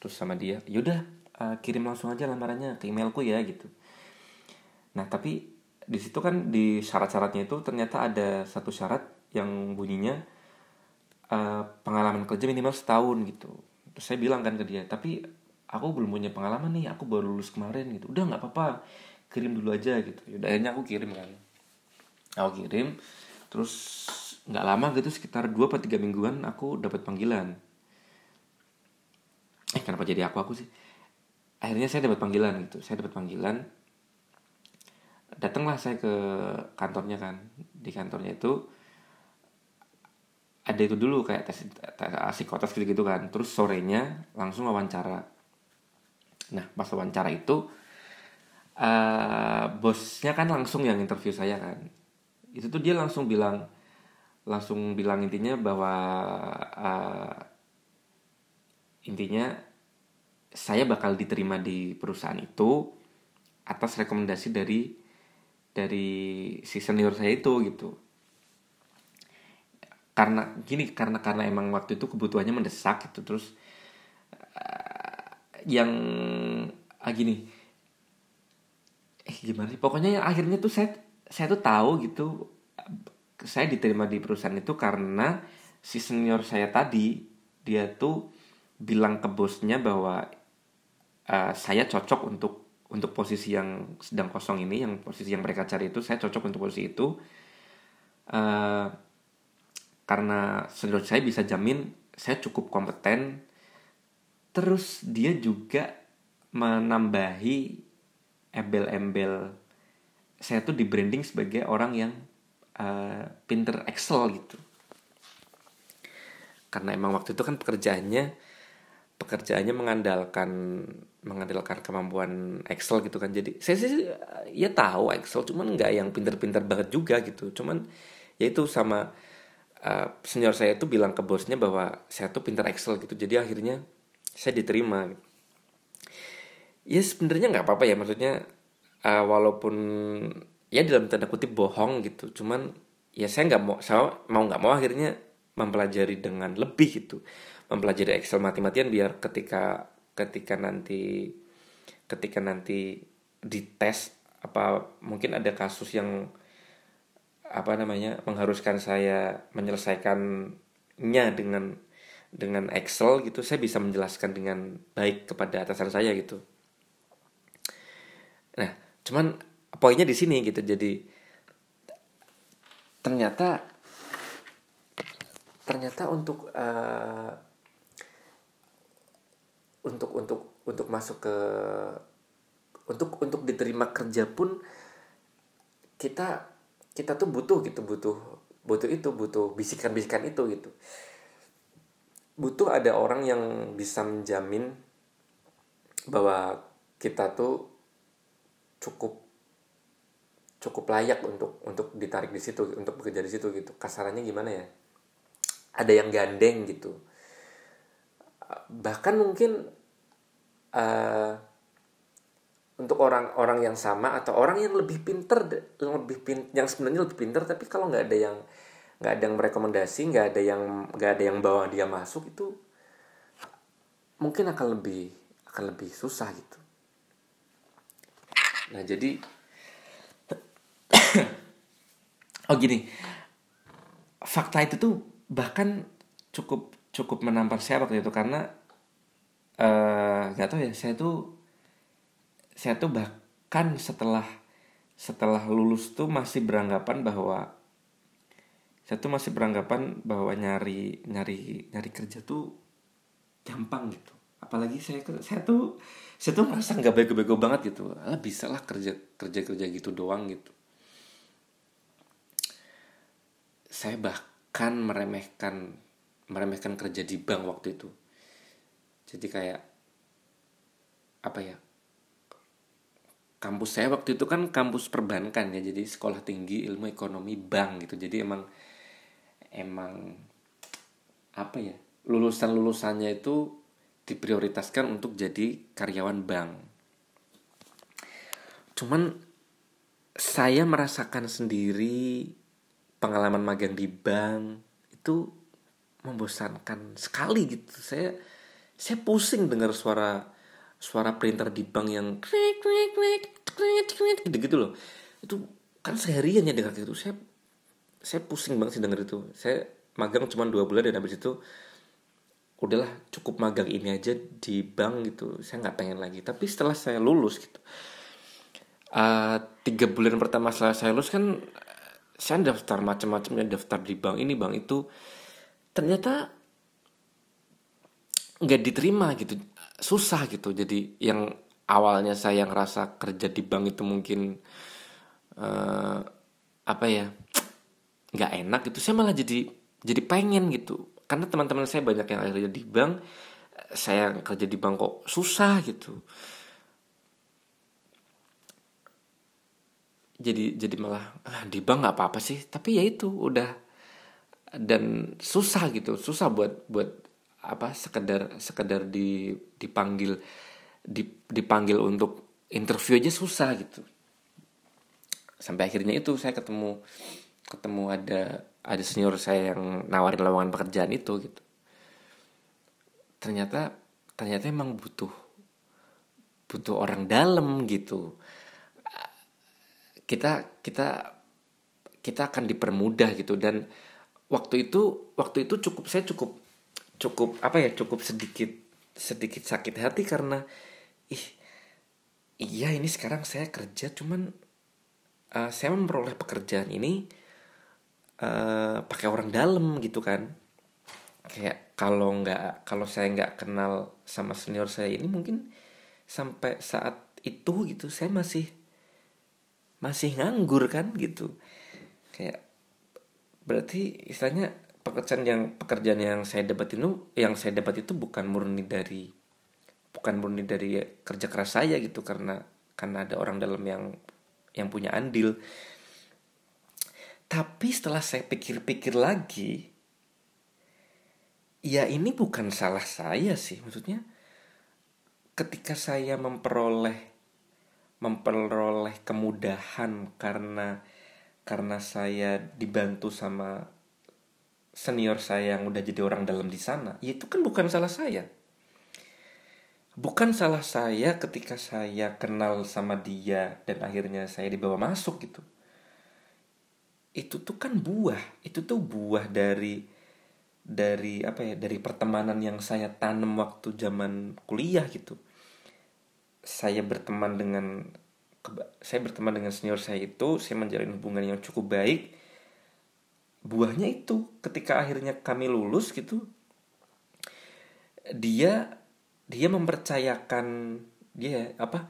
Terus sama dia yaudah uh, kirim langsung aja lamarannya ke emailku ya gitu. Nah tapi di situ kan di syarat-syaratnya itu ternyata ada satu syarat yang bunyinya uh, pengalaman kerja minimal setahun gitu. Terus saya bilang kan ke dia tapi aku belum punya pengalaman nih aku baru lulus kemarin gitu. Udah nggak apa-apa kirim dulu aja gitu. Yaudah, akhirnya aku kirim kan. Aku kirim terus nggak lama gitu sekitar dua atau tiga mingguan aku dapat panggilan. Eh kenapa jadi aku aku sih? Akhirnya saya dapat panggilan gitu saya dapat panggilan datanglah saya ke kantornya kan. Di kantornya itu ada itu dulu kayak tes, tes psikotes gitu gitu kan. Terus sorenya langsung wawancara. Nah pas wawancara itu uh, bosnya kan langsung yang interview saya kan. Itu tuh dia langsung bilang langsung bilang intinya bahwa uh, intinya saya bakal diterima di perusahaan itu atas rekomendasi dari dari si senior saya itu gitu. Karena gini karena karena emang waktu itu kebutuhannya mendesak gitu. Terus uh, yang ah, gini eh gimana sih? Pokoknya yang akhirnya tuh saya saya tuh tahu gitu. Saya diterima di perusahaan itu karena si senior saya tadi dia tuh bilang ke bosnya bahwa uh, saya cocok untuk untuk posisi yang sedang kosong ini yang posisi yang mereka cari itu saya cocok untuk posisi itu. Uh, karena menurut saya bisa jamin saya cukup kompeten. Terus dia juga menambahi embel-embel. Saya tuh di branding sebagai orang yang uh, pinter Excel gitu. Karena emang waktu itu kan pekerjaannya pekerjaannya mengandalkan mengandalkan kemampuan Excel gitu kan. Jadi saya sih ya tahu Excel cuman nggak yang pinter-pinter banget juga gitu. Cuman ya itu sama uh, senior saya itu bilang ke bosnya bahwa saya tuh pinter Excel gitu. Jadi akhirnya saya diterima ya sebenarnya nggak apa-apa ya maksudnya uh, walaupun ya dalam tanda kutip bohong gitu. Cuman ya saya nggak mau saya mau nggak mau akhirnya mempelajari dengan lebih gitu. Mempelajari Excel mati-matian biar ketika ketika nanti ketika nanti dites apa mungkin ada kasus yang apa namanya mengharuskan saya menyelesaikannya dengan dengan Excel gitu saya bisa menjelaskan dengan baik kepada atasan saya gitu. Nah cuman poinnya di sini gitu jadi ternyata ternyata untuk uh, untuk untuk untuk masuk ke untuk untuk diterima kerja pun kita kita tuh butuh gitu butuh butuh itu butuh bisikan-bisikan itu gitu. Butuh ada orang yang bisa menjamin bahwa kita tuh cukup cukup layak untuk untuk ditarik di situ untuk bekerja di situ gitu. Kasarannya gimana ya? Ada yang gandeng gitu bahkan mungkin uh, untuk orang-orang yang sama atau orang yang lebih pinter yang lebih pin, yang sebenarnya lebih pinter tapi kalau nggak ada yang nggak ada yang merekomendasi nggak ada yang nggak ada yang bawa dia masuk itu mungkin akan lebih akan lebih susah gitu. Nah jadi oh gini. Fakta itu tuh bahkan cukup cukup menampar saya waktu itu karena eh, nggak uh, tahu ya saya tuh saya tuh bahkan setelah setelah lulus tuh masih beranggapan bahwa saya tuh masih beranggapan bahwa nyari nyari nyari kerja tuh gampang gitu. Apalagi saya saya tuh saya tuh merasa nggak bego-bego banget gitu. Ah bisa lah kerja kerja kerja gitu doang gitu. Saya bahkan meremehkan meremehkan kerja di bank waktu itu. Jadi kayak apa ya kampus saya waktu itu kan kampus perbankan ya jadi sekolah tinggi ilmu ekonomi bank gitu. Jadi emang emang apa ya lulusan lulusannya itu diprioritaskan untuk jadi karyawan bank. Cuman saya merasakan sendiri pengalaman magang di bank itu membosankan sekali gitu. Saya saya pusing dengar suara suara printer di bank yang klik klik klik klik klik gitu gitu loh. Itu kan seharian ya dengar gitu. Saya saya pusing banget sih denger itu. Saya magang cuma dua bulan dan habis itu udahlah cukup magang ini aja di bank gitu. Saya nggak pengen lagi. Tapi setelah saya lulus gitu uh, tiga bulan pertama setelah saya lulus kan saya daftar macam-macamnya daftar di bank ini bank itu ternyata nggak diterima gitu. Susah gitu. Jadi yang awalnya saya ngerasa kerja di bank itu mungkin uh, apa ya nggak enak gitu saya malah jadi jadi pengen gitu. Karena teman-teman saya banyak yang akhirnya di bank saya kerja di bank kok susah gitu. Jadi jadi malah ah, di bank nggak apa-apa sih. Tapi ya itu udah dan susah gitu susah buat buat apa sekedar sekedar di dipanggil dipanggil untuk interview aja susah gitu. Sampai akhirnya itu saya ketemu ketemu ada ada senior saya yang nawarin lowongan pekerjaan itu gitu. Ternyata ternyata emang butuh butuh orang dalam gitu. Kita kita kita akan dipermudah gitu dan waktu itu waktu itu cukup saya cukup cukup apa ya cukup sedikit sedikit sakit hati karena ih iya ini sekarang saya kerja cuman uh, saya memperoleh pekerjaan ini uh, pakai orang dalam gitu kan. Kayak kalau nggak kalau saya nggak kenal sama senior saya ini mungkin sampai saat itu gitu saya masih masih nganggur kan gitu. Kayak berarti istilahnya pekerjaan yang pekerjaan yang saya dapat itu yang saya dapat itu bukan murni dari bukan murni dari kerja keras saya gitu karena karena ada orang dalam yang yang punya andil. Tapi setelah saya pikir-pikir lagi ya ini bukan salah saya sih. Maksudnya ketika saya memperoleh memperoleh kemudahan karena karena saya dibantu sama senior saya yang udah jadi orang dalam di sana, ya itu kan bukan salah saya. Bukan salah saya ketika saya kenal sama dia dan akhirnya saya dibawa masuk gitu. Itu tuh kan buah, itu tuh buah dari dari apa ya, dari pertemanan yang saya tanam waktu zaman kuliah gitu saya berteman dengan saya berteman dengan senior saya itu saya menjalin hubungan yang cukup baik. Buahnya itu ketika akhirnya kami lulus gitu dia dia mempercayakan dia apa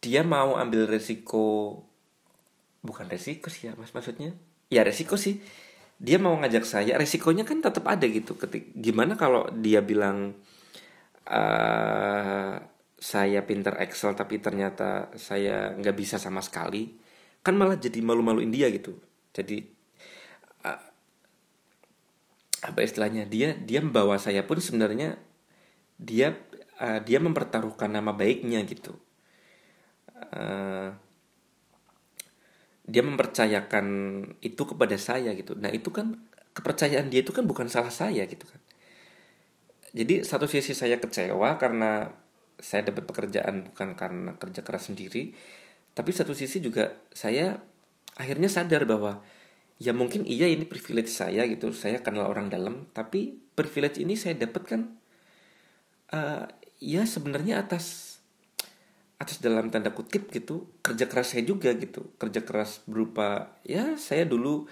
dia mau ambil resiko bukan resiko sih ya mas maksudnya? Ya resiko sih. Dia mau ngajak saya resikonya kan tetap ada gitu ketik gimana kalau dia bilang uh, saya pinter Excel tapi ternyata saya nggak bisa sama sekali kan malah jadi malu-maluin dia gitu. Jadi uh, apa istilahnya dia dia membawa saya pun sebenarnya dia uh, dia mempertaruhkan nama baiknya gitu. Uh, dia mempercayakan itu kepada saya gitu. Nah itu kan kepercayaan dia itu kan bukan salah saya gitu kan. Jadi satu sisi saya kecewa karena saya dapat pekerjaan bukan karena kerja keras sendiri tapi satu sisi juga saya akhirnya sadar bahwa ya mungkin iya ini privilege saya gitu saya kenal orang dalam tapi privilege ini saya dapatkan uh, ya sebenarnya atas atas dalam tanda kutip gitu kerja keras saya juga gitu. Kerja keras berupa ya saya dulu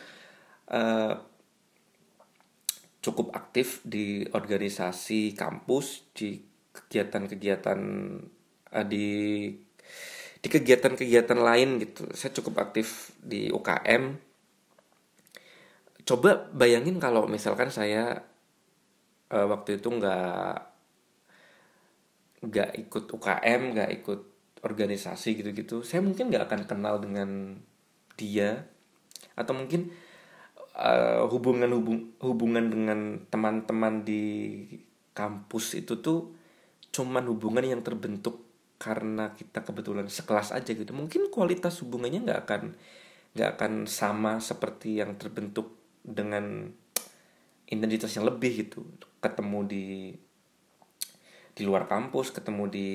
uh, cukup aktif di organisasi kampus di kegiatan-kegiatan uh, di di kegiatan-kegiatan lain gitu. Saya cukup aktif di UKM coba bayangin kalau misalkan saya uh, waktu itu nggak nggak ikut UKM nggak ikut organisasi gitu-gitu saya mungkin nggak akan kenal dengan dia. Atau mungkin uh, hubungan hubung hubungan dengan teman-teman di kampus itu tuh cuman hubungan yang terbentuk karena kita kebetulan sekelas aja gitu. Mungkin kualitas hubungannya nggak akan nggak akan sama seperti yang terbentuk dengan identitas yang lebih gitu. Ketemu di di luar kampus ketemu di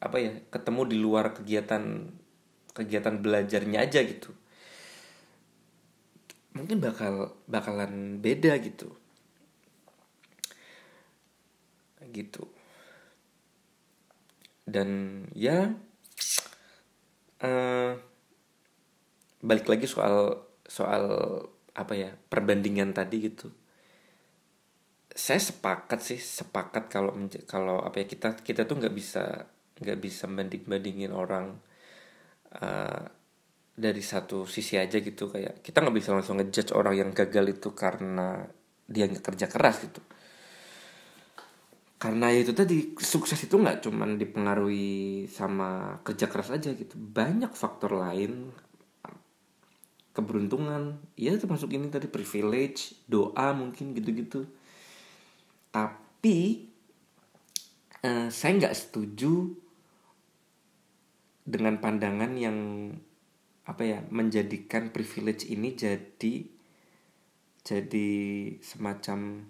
apa ya ketemu di luar kegiatan kegiatan belajarnya aja gitu. Mungkin bakal bakalan beda gitu. Gitu dan ya uh, balik lagi soal soal apa ya perbandingan tadi gitu. Saya sepakat sih sepakat kalau kalau apa ya kita kita tuh nggak bisa nggak bisa banding bandingin orang uh, dari satu sisi aja gitu. Kayak kita nggak bisa langsung ngejudge orang yang gagal itu karena dia nggak kerja keras gitu karena itu tadi sukses itu nggak cuman dipengaruhi sama kerja keras aja gitu. Banyak faktor lain. Keberuntungan. Ya termasuk ini tadi privilege doa mungkin gitu-gitu. Tapi eh, saya nggak setuju dengan pandangan yang apa ya menjadikan privilege ini jadi jadi semacam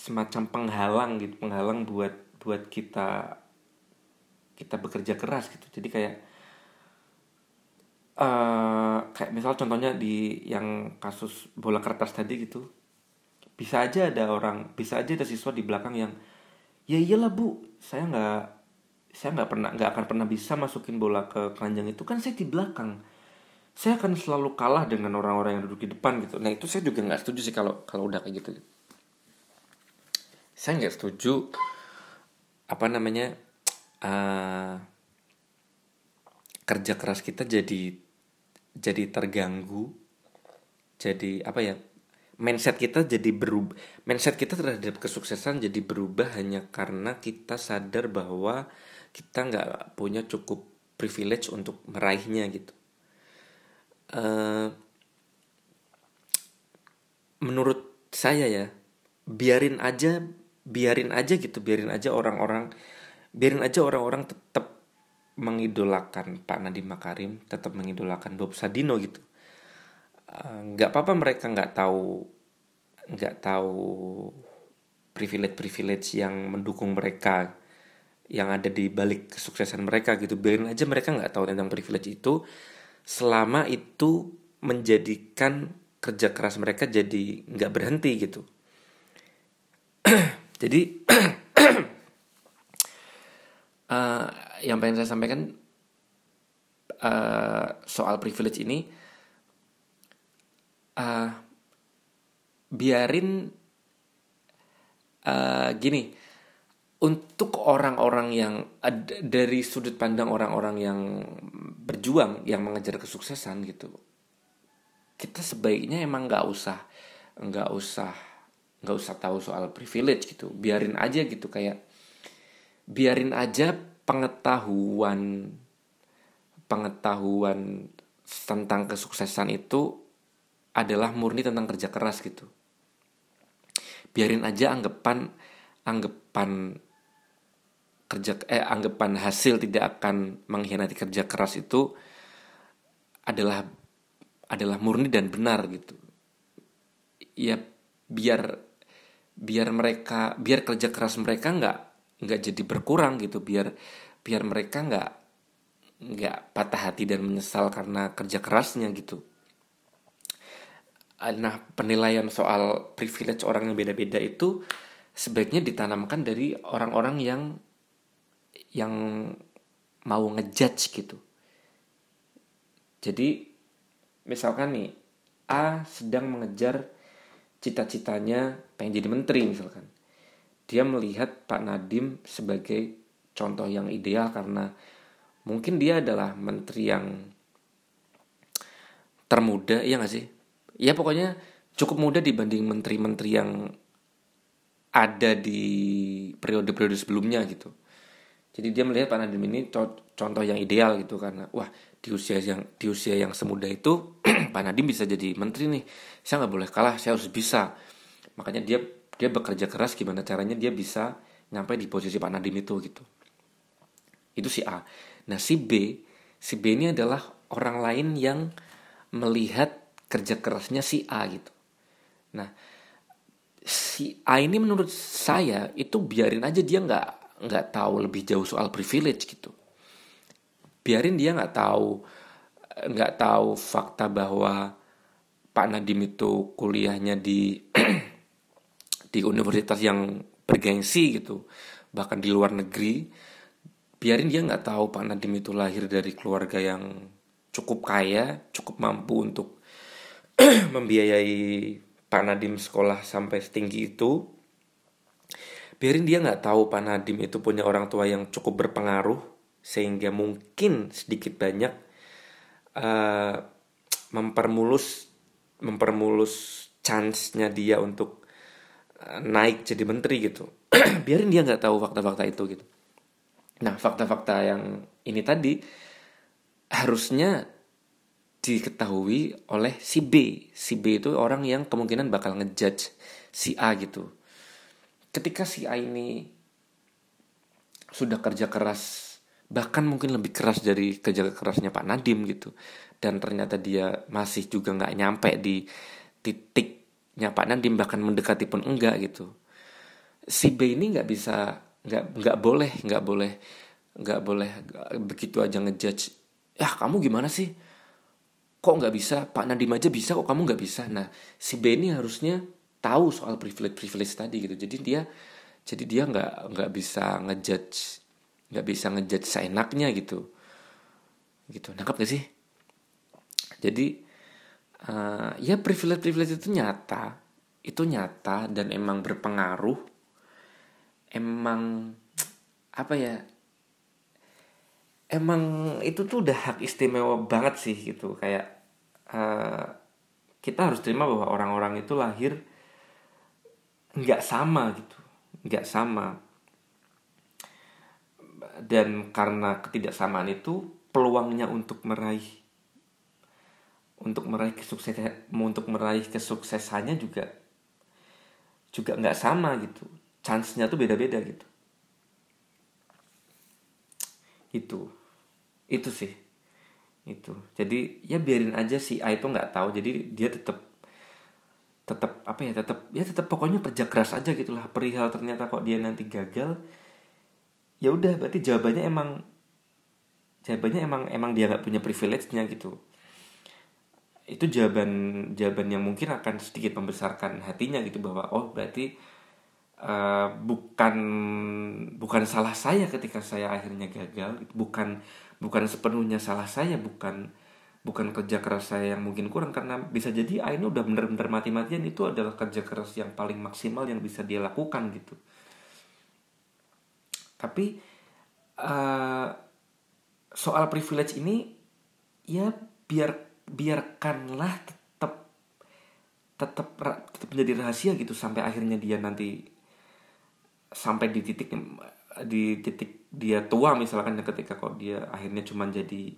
semacam penghalang gitu penghalang buat buat kita kita bekerja keras gitu. Jadi kayak uh, kayak misal contohnya di yang kasus bola kertas tadi gitu bisa aja ada orang bisa aja ada siswa di belakang yang ya iyalah bu saya nggak saya nggak pernah nggak akan pernah bisa masukin bola ke keranjang itu kan saya di belakang. Saya akan selalu kalah dengan orang-orang yang duduk di depan gitu. Nah itu saya juga nggak setuju sih kalau kalau udah kayak gitu saya nggak setuju apa namanya uh, kerja keras kita jadi jadi terganggu jadi apa ya mindset kita jadi berubah mindset kita terhadap kesuksesan jadi berubah hanya karena kita sadar bahwa kita nggak punya cukup privilege untuk meraihnya gitu. Uh, menurut saya ya biarin aja biarin aja gitu biarin aja orang-orang biarin aja orang-orang tetap mengidolakan Pak Nadiem Makarim tetap mengidolakan Bob Sadino gitu. Eh, nggak uh, apa-apa mereka nggak tahu nggak tahu privilege privilege yang mendukung mereka yang ada di balik kesuksesan mereka gitu. Biarin aja mereka nggak tahu tentang privilege itu. Selama itu menjadikan kerja keras mereka jadi nggak berhenti gitu jadi uh, yang pengen saya sampaikan uh, soal privilege ini uh, biarin uh, gini untuk orang-orang yang dari sudut pandang orang-orang yang berjuang yang mengejar kesuksesan gitu kita sebaiknya emang nggak usah nggak usah nggak usah tahu soal privilege gitu. Biarin aja gitu kayak biarin aja pengetahuan pengetahuan tentang kesuksesan itu adalah murni tentang kerja keras gitu. Biarin aja anggapan anggapan kerja eh anggapan hasil tidak akan mengkhianati kerja keras itu adalah adalah murni dan benar gitu. Ya biar biar mereka biar kerja keras mereka nggak nggak jadi berkurang gitu biar biar mereka nggak nggak patah hati dan menyesal karena kerja kerasnya gitu nah penilaian soal privilege orang yang beda-beda itu sebaiknya ditanamkan dari orang-orang yang yang mau ngejudge gitu. Jadi misalkan nih A sedang mengejar cita-citanya pengen jadi menteri misalkan. Dia melihat Pak Nadim sebagai contoh yang ideal karena mungkin dia adalah menteri yang termuda ya gak sih? Ya pokoknya cukup muda dibanding menteri-menteri yang ada di periode-periode sebelumnya gitu. Jadi dia melihat Pak Nadiem ini contoh yang ideal gitu karena wah di usia yang di usia yang semuda itu Pak Nadiem bisa jadi menteri nih. Saya nggak boleh kalah, saya harus bisa. Makanya dia dia bekerja keras gimana caranya dia bisa nyampe di posisi Pak Nadiem itu gitu. Itu si A. Nah si B, si B ini adalah orang lain yang melihat kerja kerasnya si A gitu. Nah si A ini menurut saya itu biarin aja dia nggak nggak tahu lebih jauh soal privilege gitu biarin dia nggak tahu nggak tahu fakta bahwa Pak Nadim itu kuliahnya di di universitas yang bergengsi gitu bahkan di luar negeri. Biarin dia nggak tahu Pak Nadim itu lahir dari keluarga yang cukup kaya cukup mampu untuk membiayai Pak Nadim sekolah sampai setinggi itu. Biarin dia nggak tahu Pak Nadim itu punya orang tua yang cukup berpengaruh sehingga mungkin sedikit banyak uh, mempermulus mempermulus chance-nya dia untuk uh, naik jadi menteri gitu. Biarin dia nggak tahu fakta-fakta itu gitu. Nah fakta-fakta yang ini tadi harusnya diketahui oleh si B. Si B itu orang yang kemungkinan bakal ngejudge si A gitu. Ketika si A ini sudah kerja keras bahkan mungkin lebih keras dari kerja kerasnya Pak Nadim gitu. Dan ternyata dia masih juga nggak nyampe di titiknya Pak Nadim bahkan mendekati pun enggak gitu. Si B ini nggak bisa nggak nggak boleh nggak boleh nggak boleh begitu aja ngejudge ya kamu gimana sih? Kok nggak bisa? Pak Nadim aja bisa kok kamu nggak bisa? Nah si B ini harusnya tahu soal privilege privilege tadi gitu. Jadi dia jadi dia nggak nggak bisa ngejudge nggak bisa ngejudge seenaknya gitu. Gitu. Nangkap gak sih? Jadi uh, ya privilege privilege itu nyata. Itu nyata dan emang berpengaruh. Emang apa ya emang itu tuh udah hak istimewa banget sih gitu. Kayak uh, kita harus terima bahwa orang-orang itu lahir nggak sama gitu. Nggak sama dan karena ketidaksamaan itu peluangnya untuk meraih untuk meraih kesuksesan untuk meraih kesuksesannya juga juga nggak sama gitu. Chance-nya tuh beda-beda gitu. Itu. Itu sih. Itu. Jadi ya biarin aja si A itu nggak tahu. Jadi dia tetap tetap apa ya tetap ya tetap pokoknya kerja keras aja gitulah. Perihal ternyata kok dia nanti gagal ya udah berarti jawabannya emang jawabannya emang emang dia nggak punya privilege-nya gitu. Itu jawaban jawaban yang mungkin akan sedikit membesarkan hatinya gitu bahwa oh berarti uh, bukan bukan salah saya ketika saya akhirnya gagal bukan bukan sepenuhnya salah saya bukan bukan kerja keras saya yang mungkin kurang. Karena bisa jadi ah, udah bener-bener mati-matian itu adalah kerja keras yang paling maksimal yang bisa dia lakukan gitu tapi uh, soal privilege ini ya biar biarkanlah tetap tetap tetap menjadi rahasia gitu sampai akhirnya dia nanti sampai di titik di titik dia tua misalkan ketika kok dia akhirnya cuma jadi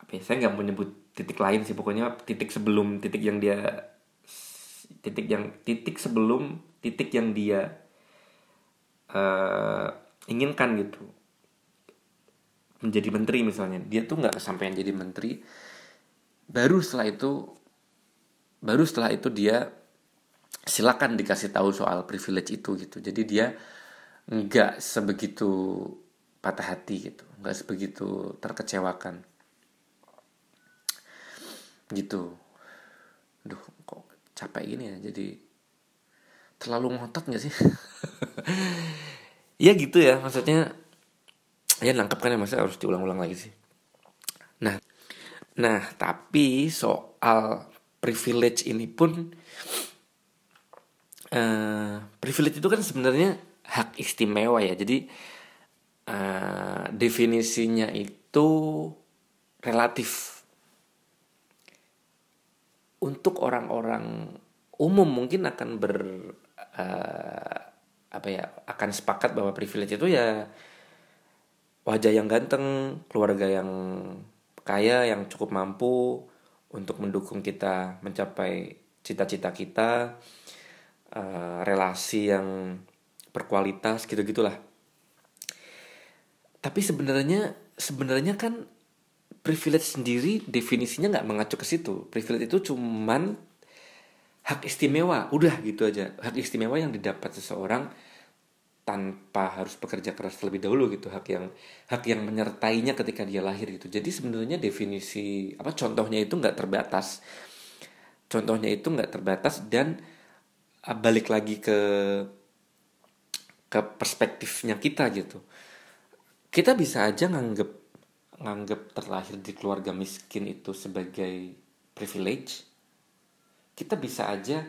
apa ya, saya nggak mau nyebut titik lain sih pokoknya titik sebelum titik yang dia titik yang titik sebelum titik yang dia uh, inginkan gitu. Menjadi menteri misalnya. Dia tuh nggak kesampaian jadi menteri. Baru setelah itu baru setelah itu dia silakan dikasih tahu soal privilege itu gitu. Jadi dia nggak sebegitu patah hati gitu. Nggak sebegitu terkecewakan. Gitu. Duh kok capek gini ya. Jadi terlalu ngotot nggak sih? Ya gitu ya maksudnya ya nangkep kan ya masa harus diulang-ulang lagi sih. Nah nah tapi soal privilege ini pun uh, privilege itu kan sebenarnya hak istimewa ya. Jadi uh, definisinya itu relatif. Untuk orang-orang umum mungkin akan ber uh, apa ya akan sepakat bahwa privilege itu ya wajah yang ganteng, keluarga yang kaya, yang cukup mampu untuk mendukung kita mencapai cita-cita kita, uh, relasi yang berkualitas gitu gitulah. Tapi sebenarnya sebenarnya kan privilege sendiri definisinya nggak mengacu ke situ. Privilege itu cuman hak istimewa, udah gitu aja. Hak istimewa yang didapat seseorang tanpa harus bekerja keras terlebih dahulu gitu. Hak yang hak yang menyertainya ketika dia lahir gitu. Jadi sebenarnya definisi apa contohnya itu nggak terbatas. Contohnya itu nggak terbatas dan uh, balik lagi ke ke perspektifnya kita gitu. Kita bisa aja nganggep nganggep terlahir di keluarga miskin itu sebagai privilege kita bisa aja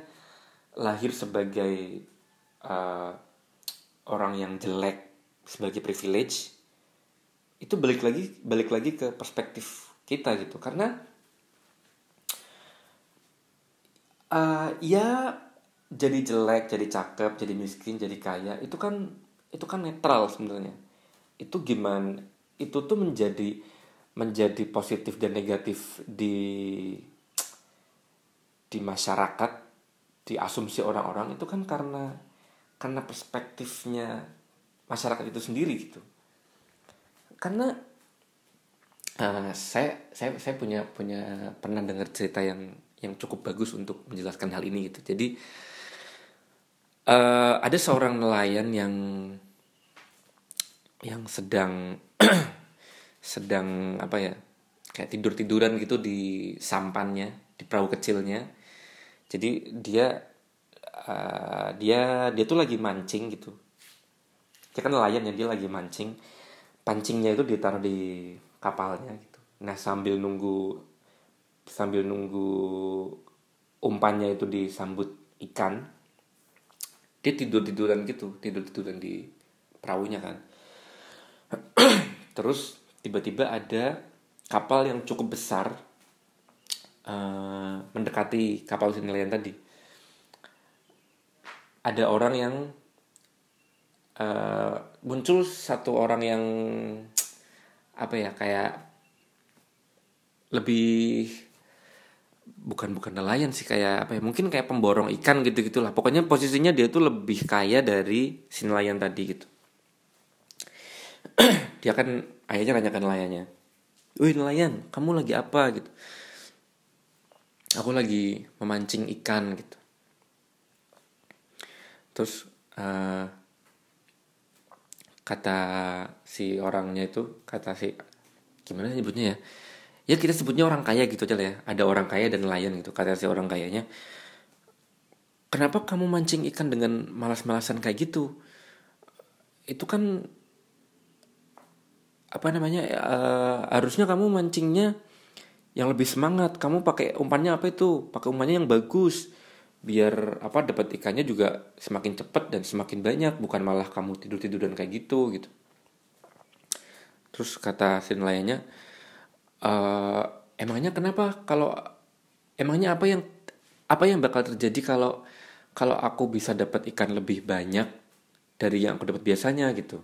lahir sebagai uh, orang yang jelek sebagai privilege itu balik lagi balik lagi ke perspektif kita gitu. Karena uh, ya jadi jelek jadi cakep jadi miskin jadi kaya itu kan itu kan netral sebenarnya. Itu gimana itu tuh menjadi menjadi positif dan negatif di di masyarakat di asumsi orang-orang itu kan karena karena perspektifnya masyarakat itu sendiri gitu. Karena uh, saya saya saya punya punya pernah dengar cerita yang yang cukup bagus untuk menjelaskan hal ini gitu. Jadi uh, ada seorang nelayan yang yang sedang sedang apa ya kayak tidur tiduran gitu di sampannya di perahu kecilnya jadi dia uh, dia dia tuh lagi mancing gitu. Dia kan nelayan ya dia lagi mancing. Pancingnya itu ditaruh di kapalnya gitu. Nah sambil nunggu sambil nunggu umpannya itu disambut ikan dia tidur tiduran gitu tidur tiduran di perahunya kan. Terus tiba-tiba ada kapal yang cukup besar uh, mendekati kapal si nelayan tadi. Ada orang yang uh, muncul satu orang yang apa ya kayak lebih bukan bukan nelayan sih kayak apa ya mungkin kayak pemborong ikan gitu gitulah pokoknya posisinya dia tuh lebih kaya dari si nelayan tadi gitu. Dia kan ayahnya nanyakan nelayannya wih nelayan kamu lagi apa? gitu aku lagi memancing ikan gitu. Terus uh, kata si orangnya itu kata si gimana nyebutnya ya? Ya kita sebutnya orang kaya gitu aja lah ya. Ada orang kaya dan nelayan gitu kata si orang kayanya. Kenapa kamu mancing ikan dengan malas-malasan kayak gitu? Itu kan apa namanya uh, harusnya kamu mancingnya yang lebih semangat. Kamu pakai umpannya apa itu? Pakai umpannya yang bagus. Biar apa dapat ikannya juga semakin cepat dan semakin banyak. Bukan malah kamu tidur tidur dan kayak gitu gitu. Terus kata si nelayannya uh, emangnya kenapa kalau emangnya apa yang apa yang bakal terjadi kalau kalau aku bisa dapat ikan lebih banyak dari yang aku dapat biasanya? Gitu.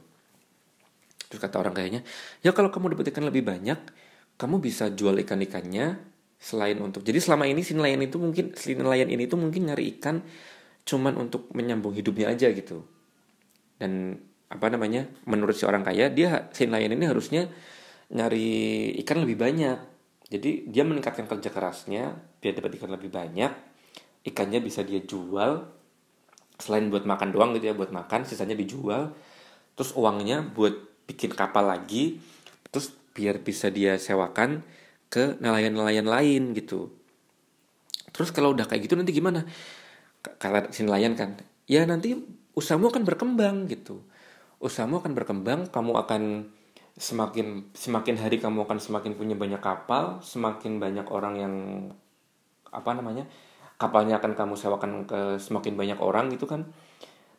Terus kata orang kayaknya ya kalau kamu dapat ikan lebih banyak kamu bisa jual ikan-ikannya selain untuk jadi selama ini si nelayan itu mungkin si nelayan ini tuh mungkin nyari ikan cuman untuk menyambung hidupnya aja gitu. Dan apa namanya menurut si orang kaya dia si nelayan ini harusnya nyari ikan lebih banyak. Jadi dia meningkatkan kerja kerasnya biar dapat ikan lebih banyak ikannya bisa dia jual selain buat makan doang gitu ya buat makan sisanya dijual. Terus uangnya buat bikin kapal lagi terus biar bisa dia sewakan ke nelayan-nelayan lain gitu. Terus kalau udah kayak gitu nanti gimana? Kata si nelayan kan ya nanti usahamu akan berkembang gitu. Usahamu akan berkembang kamu akan semakin semakin hari kamu akan semakin punya banyak kapal, semakin banyak orang yang apa namanya kapalnya akan kamu sewakan ke semakin banyak orang gitu kan.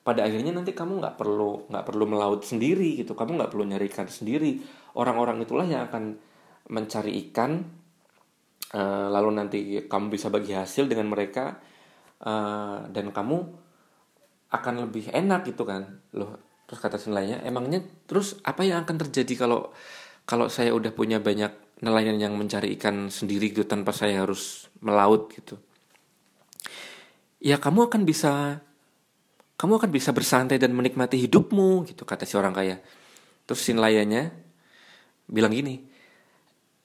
Pada akhirnya nanti kamu nggak perlu nggak perlu melaut sendiri gitu, kamu nggak perlu nyari ikan sendiri. Orang-orang itulah yang akan mencari ikan, uh, lalu nanti kamu bisa bagi hasil dengan mereka uh, dan kamu akan lebih enak gitu kan. Loh terus kata nelayannya emangnya terus apa yang akan terjadi kalau kalau saya udah punya banyak nelayan yang mencari ikan sendiri gitu tanpa saya harus melaut gitu? Ya kamu akan bisa kamu akan bisa bersantai dan menikmati hidupmu gitu kata si orang kaya. Terus si nelayannya bilang gini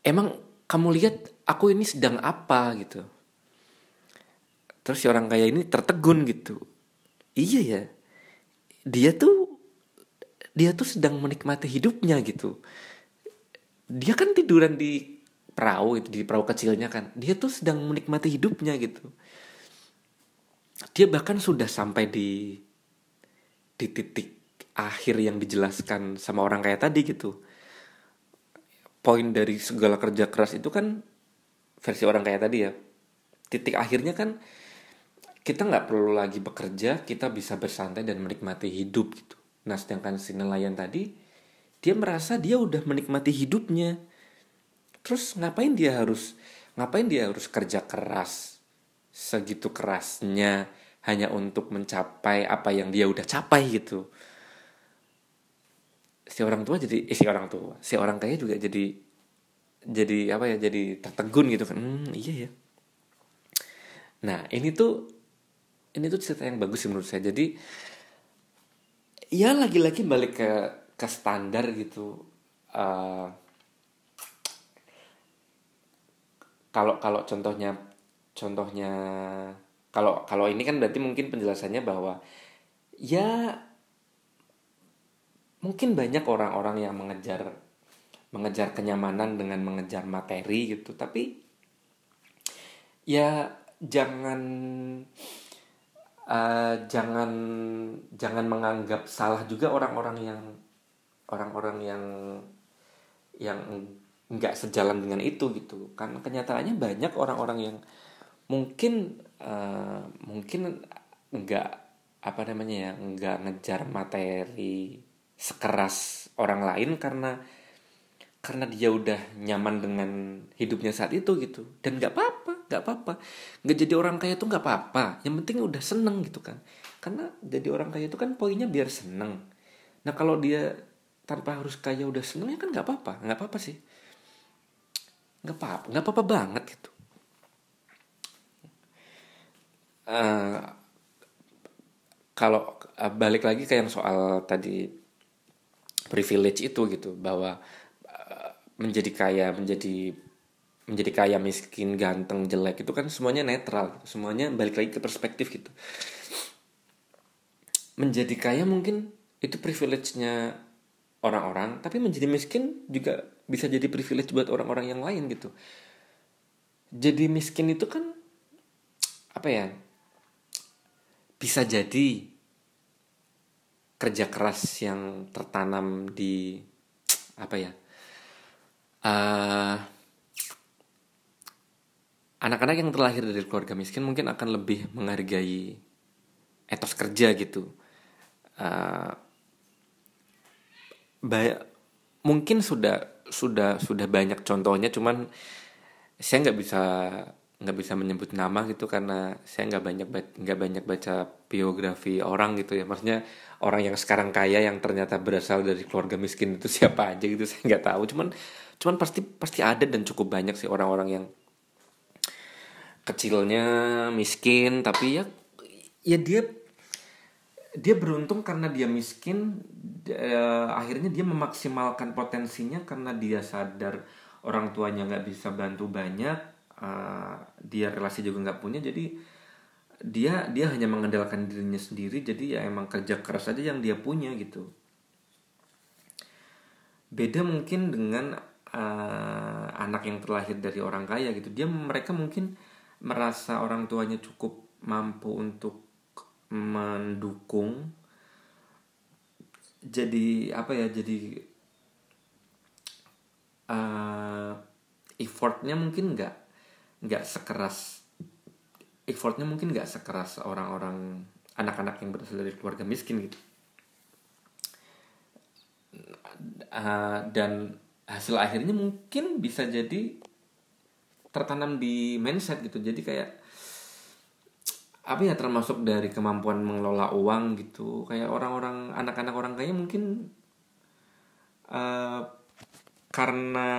emang kamu lihat aku ini sedang apa? gitu. Terus si orang kaya ini tertegun gitu. Iya ya dia tuh dia tuh sedang menikmati hidupnya gitu. Dia kan tiduran di perahu itu di perahu kecilnya kan. Dia tuh sedang menikmati hidupnya gitu dia bahkan sudah sampai di di titik akhir yang dijelaskan sama orang kayak tadi gitu. Poin dari segala kerja keras itu kan versi orang kayak tadi ya. Titik akhirnya kan kita nggak perlu lagi bekerja kita bisa bersantai dan menikmati hidup gitu. Nah sedangkan si nelayan tadi dia merasa dia udah menikmati hidupnya. Terus ngapain dia harus ngapain dia harus kerja keras segitu kerasnya hanya untuk mencapai apa yang dia udah capai gitu. Si orang tua jadi eh, si orang tua, si orang kaya juga jadi jadi apa ya jadi tertegun gitu kan. Hmm, iya ya. Nah, ini tuh ini tuh cerita yang bagus sih menurut saya. Jadi ya lagi-lagi balik ke ke standar gitu uh, kalau kalau contohnya contohnya kalau kalau ini kan berarti mungkin penjelasannya bahwa ya mungkin banyak orang-orang yang mengejar mengejar kenyamanan dengan mengejar materi gitu. Tapi ya jangan uh, jangan jangan menganggap salah juga orang-orang yang orang-orang yang yang nggak sejalan dengan itu gitu. Kan kenyataannya banyak orang-orang yang mungkin uh, mungkin nggak apa namanya ya nggak ngejar materi sekeras orang lain karena karena dia udah nyaman dengan hidupnya saat itu gitu. Dan nggak apa-apa nggak apa-apa. Nggak jadi orang kaya tuh nggak apa-apa. Yang penting udah seneng gitu kan. Karena jadi orang kaya itu kan poinnya biar seneng. Nah kalau dia tanpa harus kaya udah seneng ya kan nggak apa-apa. Nggak apa-apa sih. Nggak apa-apa nggak apa-apa banget gitu uh, kalau uh, balik lagi ke yang soal tadi privilege itu gitu bahwa uh, menjadi kaya menjadi menjadi kaya miskin ganteng jelek itu kan semuanya netral gitu. semuanya balik lagi ke perspektif gitu menjadi kaya mungkin itu privilege-nya orang-orang tapi menjadi miskin juga bisa jadi privilege buat orang-orang yang lain gitu jadi miskin itu kan apa ya bisa jadi kerja keras yang tertanam di apa ya uh, anak-anak yang terlahir dari keluarga miskin mungkin akan lebih menghargai etos kerja gitu. Uh, mungkin sudah sudah sudah banyak contohnya cuman saya nggak bisa nggak bisa menyebut nama gitu karena saya nggak banyak nggak banyak baca biografi orang gitu ya. Maksudnya orang yang sekarang kaya yang ternyata berasal dari keluarga miskin itu siapa aja gitu saya nggak tahu. Cuman cuman pasti pasti ada dan cukup banyak sih orang-orang yang kecilnya miskin tapi ya ya dia dia beruntung karena dia miskin eh, akhirnya dia memaksimalkan potensinya karena dia sadar orang tuanya nggak bisa bantu banyak uh, dia relasi juga nggak punya jadi dia dia hanya mengandalkan dirinya sendiri jadi ya emang kerja keras aja yang dia punya gitu. Beda mungkin dengan uh, anak yang terlahir dari orang kaya gitu. Dia mereka mungkin merasa orang tuanya cukup mampu untuk mendukung jadi apa ya jadi uh, effortnya mungkin nggak nggak sekeras effortnya mungkin nggak sekeras orang-orang anak-anak yang berasal dari keluarga miskin gitu. Uh, dan hasil akhirnya mungkin bisa jadi tertanam di mindset gitu. Jadi kayak apa ya termasuk dari kemampuan mengelola uang gitu. Kayak orang-orang anak-anak orang kaya mungkin uh, karena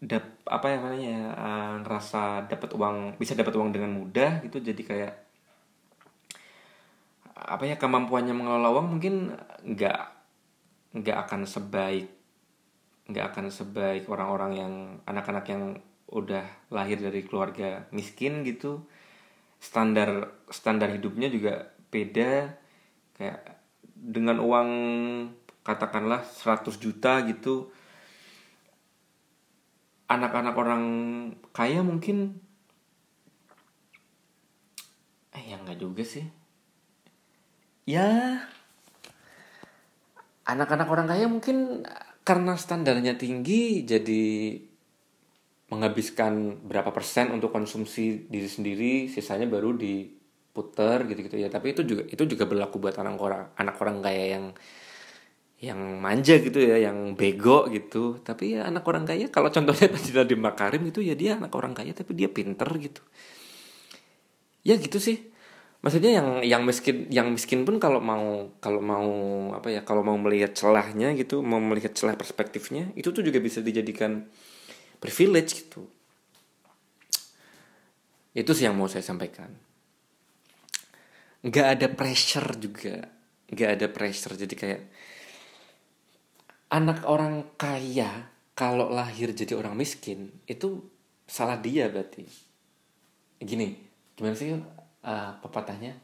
dap apa ya namanya uh, ngerasa dapat uang bisa dapat uang dengan mudah gitu. Jadi kayak apa ya kemampuannya mengelola uang mungkin nggak nggak akan sebaik nggak akan sebaik orang-orang yang anak-anak yang udah lahir dari keluarga miskin gitu. Standar standar hidupnya juga beda. Kayak dengan uang katakanlah 100 juta gitu anak-anak orang kaya mungkin eh ya nggak juga sih. Ya anak-anak orang kaya mungkin karena standarnya tinggi jadi menghabiskan berapa persen untuk konsumsi diri sendiri sisanya baru diputer gitu-gitu ya. Tapi itu juga itu juga berlaku buat anak orang anak orang kaya yang yang manja gitu ya yang bego gitu. Tapi ya anak orang kaya kalau contohnya tadi di Makarim itu ya dia anak orang kaya tapi dia pinter gitu. Ya gitu sih. Maksudnya yang yang miskin yang miskin pun kalau mau kalau mau apa ya kalau mau melihat celahnya gitu mau melihat celah perspektifnya itu tuh juga bisa dijadikan privilege gitu. Itu sih yang mau saya sampaikan. Nggak ada pressure juga. Nggak ada pressure. Jadi kayak anak orang kaya kalau lahir jadi orang miskin itu salah dia berarti. Gini gimana sih uh, pepatahnya?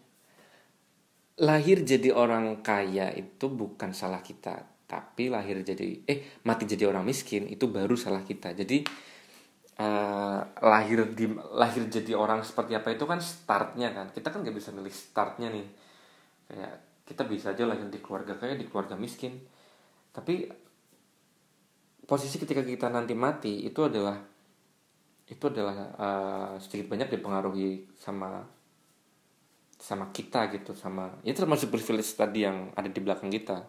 Lahir jadi orang kaya itu bukan salah kita tapi lahir jadi eh mati jadi orang miskin itu baru salah kita. Jadi uh, lahir di lahir jadi orang seperti apa itu kan startnya kan. Kita kan nggak bisa milih startnya nih. Kayak kita bisa aja lahir di keluarga kaya di keluarga miskin tapi posisi ketika kita nanti mati itu adalah itu adalah uh, sedikit banyak dipengaruhi sama sama kita gitu sama ya termasuk privilege tadi yang ada di belakang kita.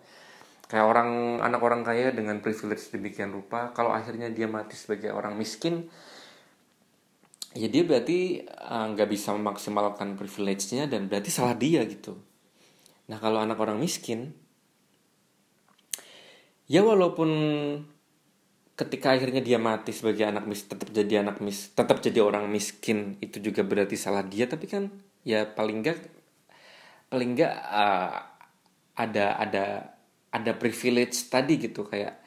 Kayak orang anak orang kaya dengan privilege demikian rupa kalau akhirnya dia mati sebagai orang miskin ya dia berarti eh, nggak uh, bisa memaksimalkan privilege-nya dan berarti salah dia gitu. Nah kalau anak orang miskin ya walaupun ketika akhirnya dia mati sebagai anak mis tetap jadi anak mis tetap jadi orang miskin itu juga berarti salah dia. Tapi kan ya paling enggak paling enggak uh, ada ada ada privilege tadi gitu. Kayak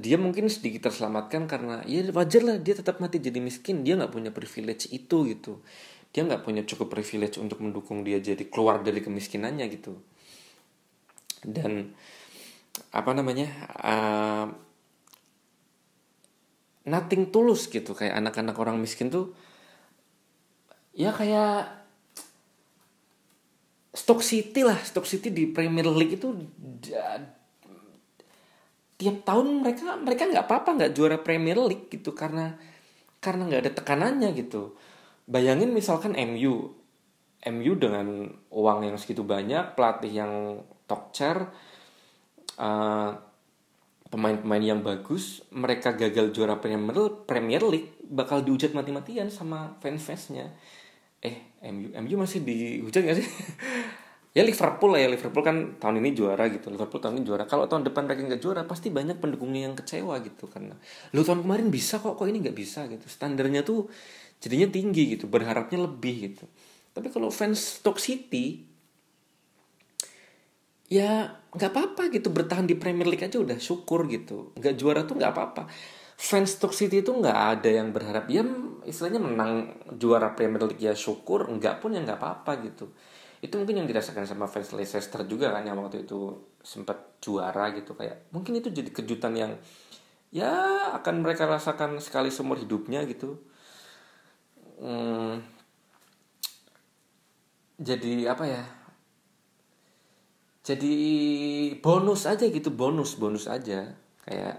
dia mungkin sedikit terselamatkan karena ya wajar lah dia tetap mati jadi miskin. Dia nggak punya privilege itu gitu. Dia nggak punya cukup privilege untuk mendukung dia jadi keluar dari kemiskinannya gitu. Dan apa namanya uh, nothing tulus gitu. Kayak anak-anak orang miskin tuh ya kayak Stock City lah. Stock City di Premier League itu tiap tahun mereka mereka nggak apa-apa nggak juara Premier League gitu karena karena nggak ada tekanannya gitu. Bayangin misalkan MU MU dengan uang yang segitu banyak pelatih yang top chair uh, pemain-pemain yang bagus mereka gagal juara Premier Premier League bakal dihujat mati-matian sama fans-fansnya eh MU MU masih dihujat gak sih? Ya Liverpool lah ya. Liverpool kan tahun ini juara gitu. Liverpool tahun ini juara. Kalau tahun depan mereka nggak juara pasti banyak pendukungnya yang kecewa gitu karena lu tahun kemarin bisa kok kok ini nggak bisa? gitu. Standarnya tuh jadinya tinggi gitu. Berharapnya lebih gitu. Tapi kalau fans Stoke City ya nggak apa-apa gitu bertahan di Premier League aja udah syukur gitu. Nggak juara tuh nggak apa-apa. Fans Stoke City itu nggak ada yang berharap ya istilahnya menang juara Premier League ya syukur nggak pun ya nggak apa-apa gitu. Itu mungkin yang dirasakan sama fans Leicester juga kan yang waktu itu sempat juara gitu kayak mungkin itu jadi kejutan yang ya akan mereka rasakan sekali seumur hidupnya gitu. Hmm, jadi apa ya jadi bonus aja gitu bonus bonus aja kayak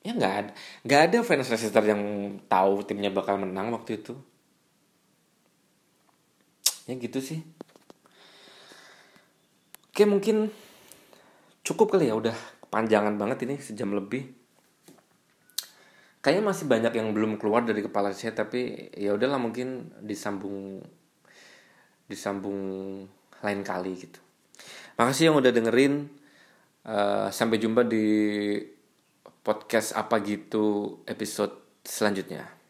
ya nggak ada nggak ada fans Leicester yang tahu timnya bakal menang waktu itu ya gitu sih Oke mungkin cukup kali ya udah kepanjangan banget ini sejam lebih. Kayaknya masih banyak yang belum keluar dari kepala saya tapi ya udahlah mungkin disambung disambung lain kali gitu. Makasih yang udah dengerin. Uh, sampai jumpa di podcast apa gitu episode selanjutnya.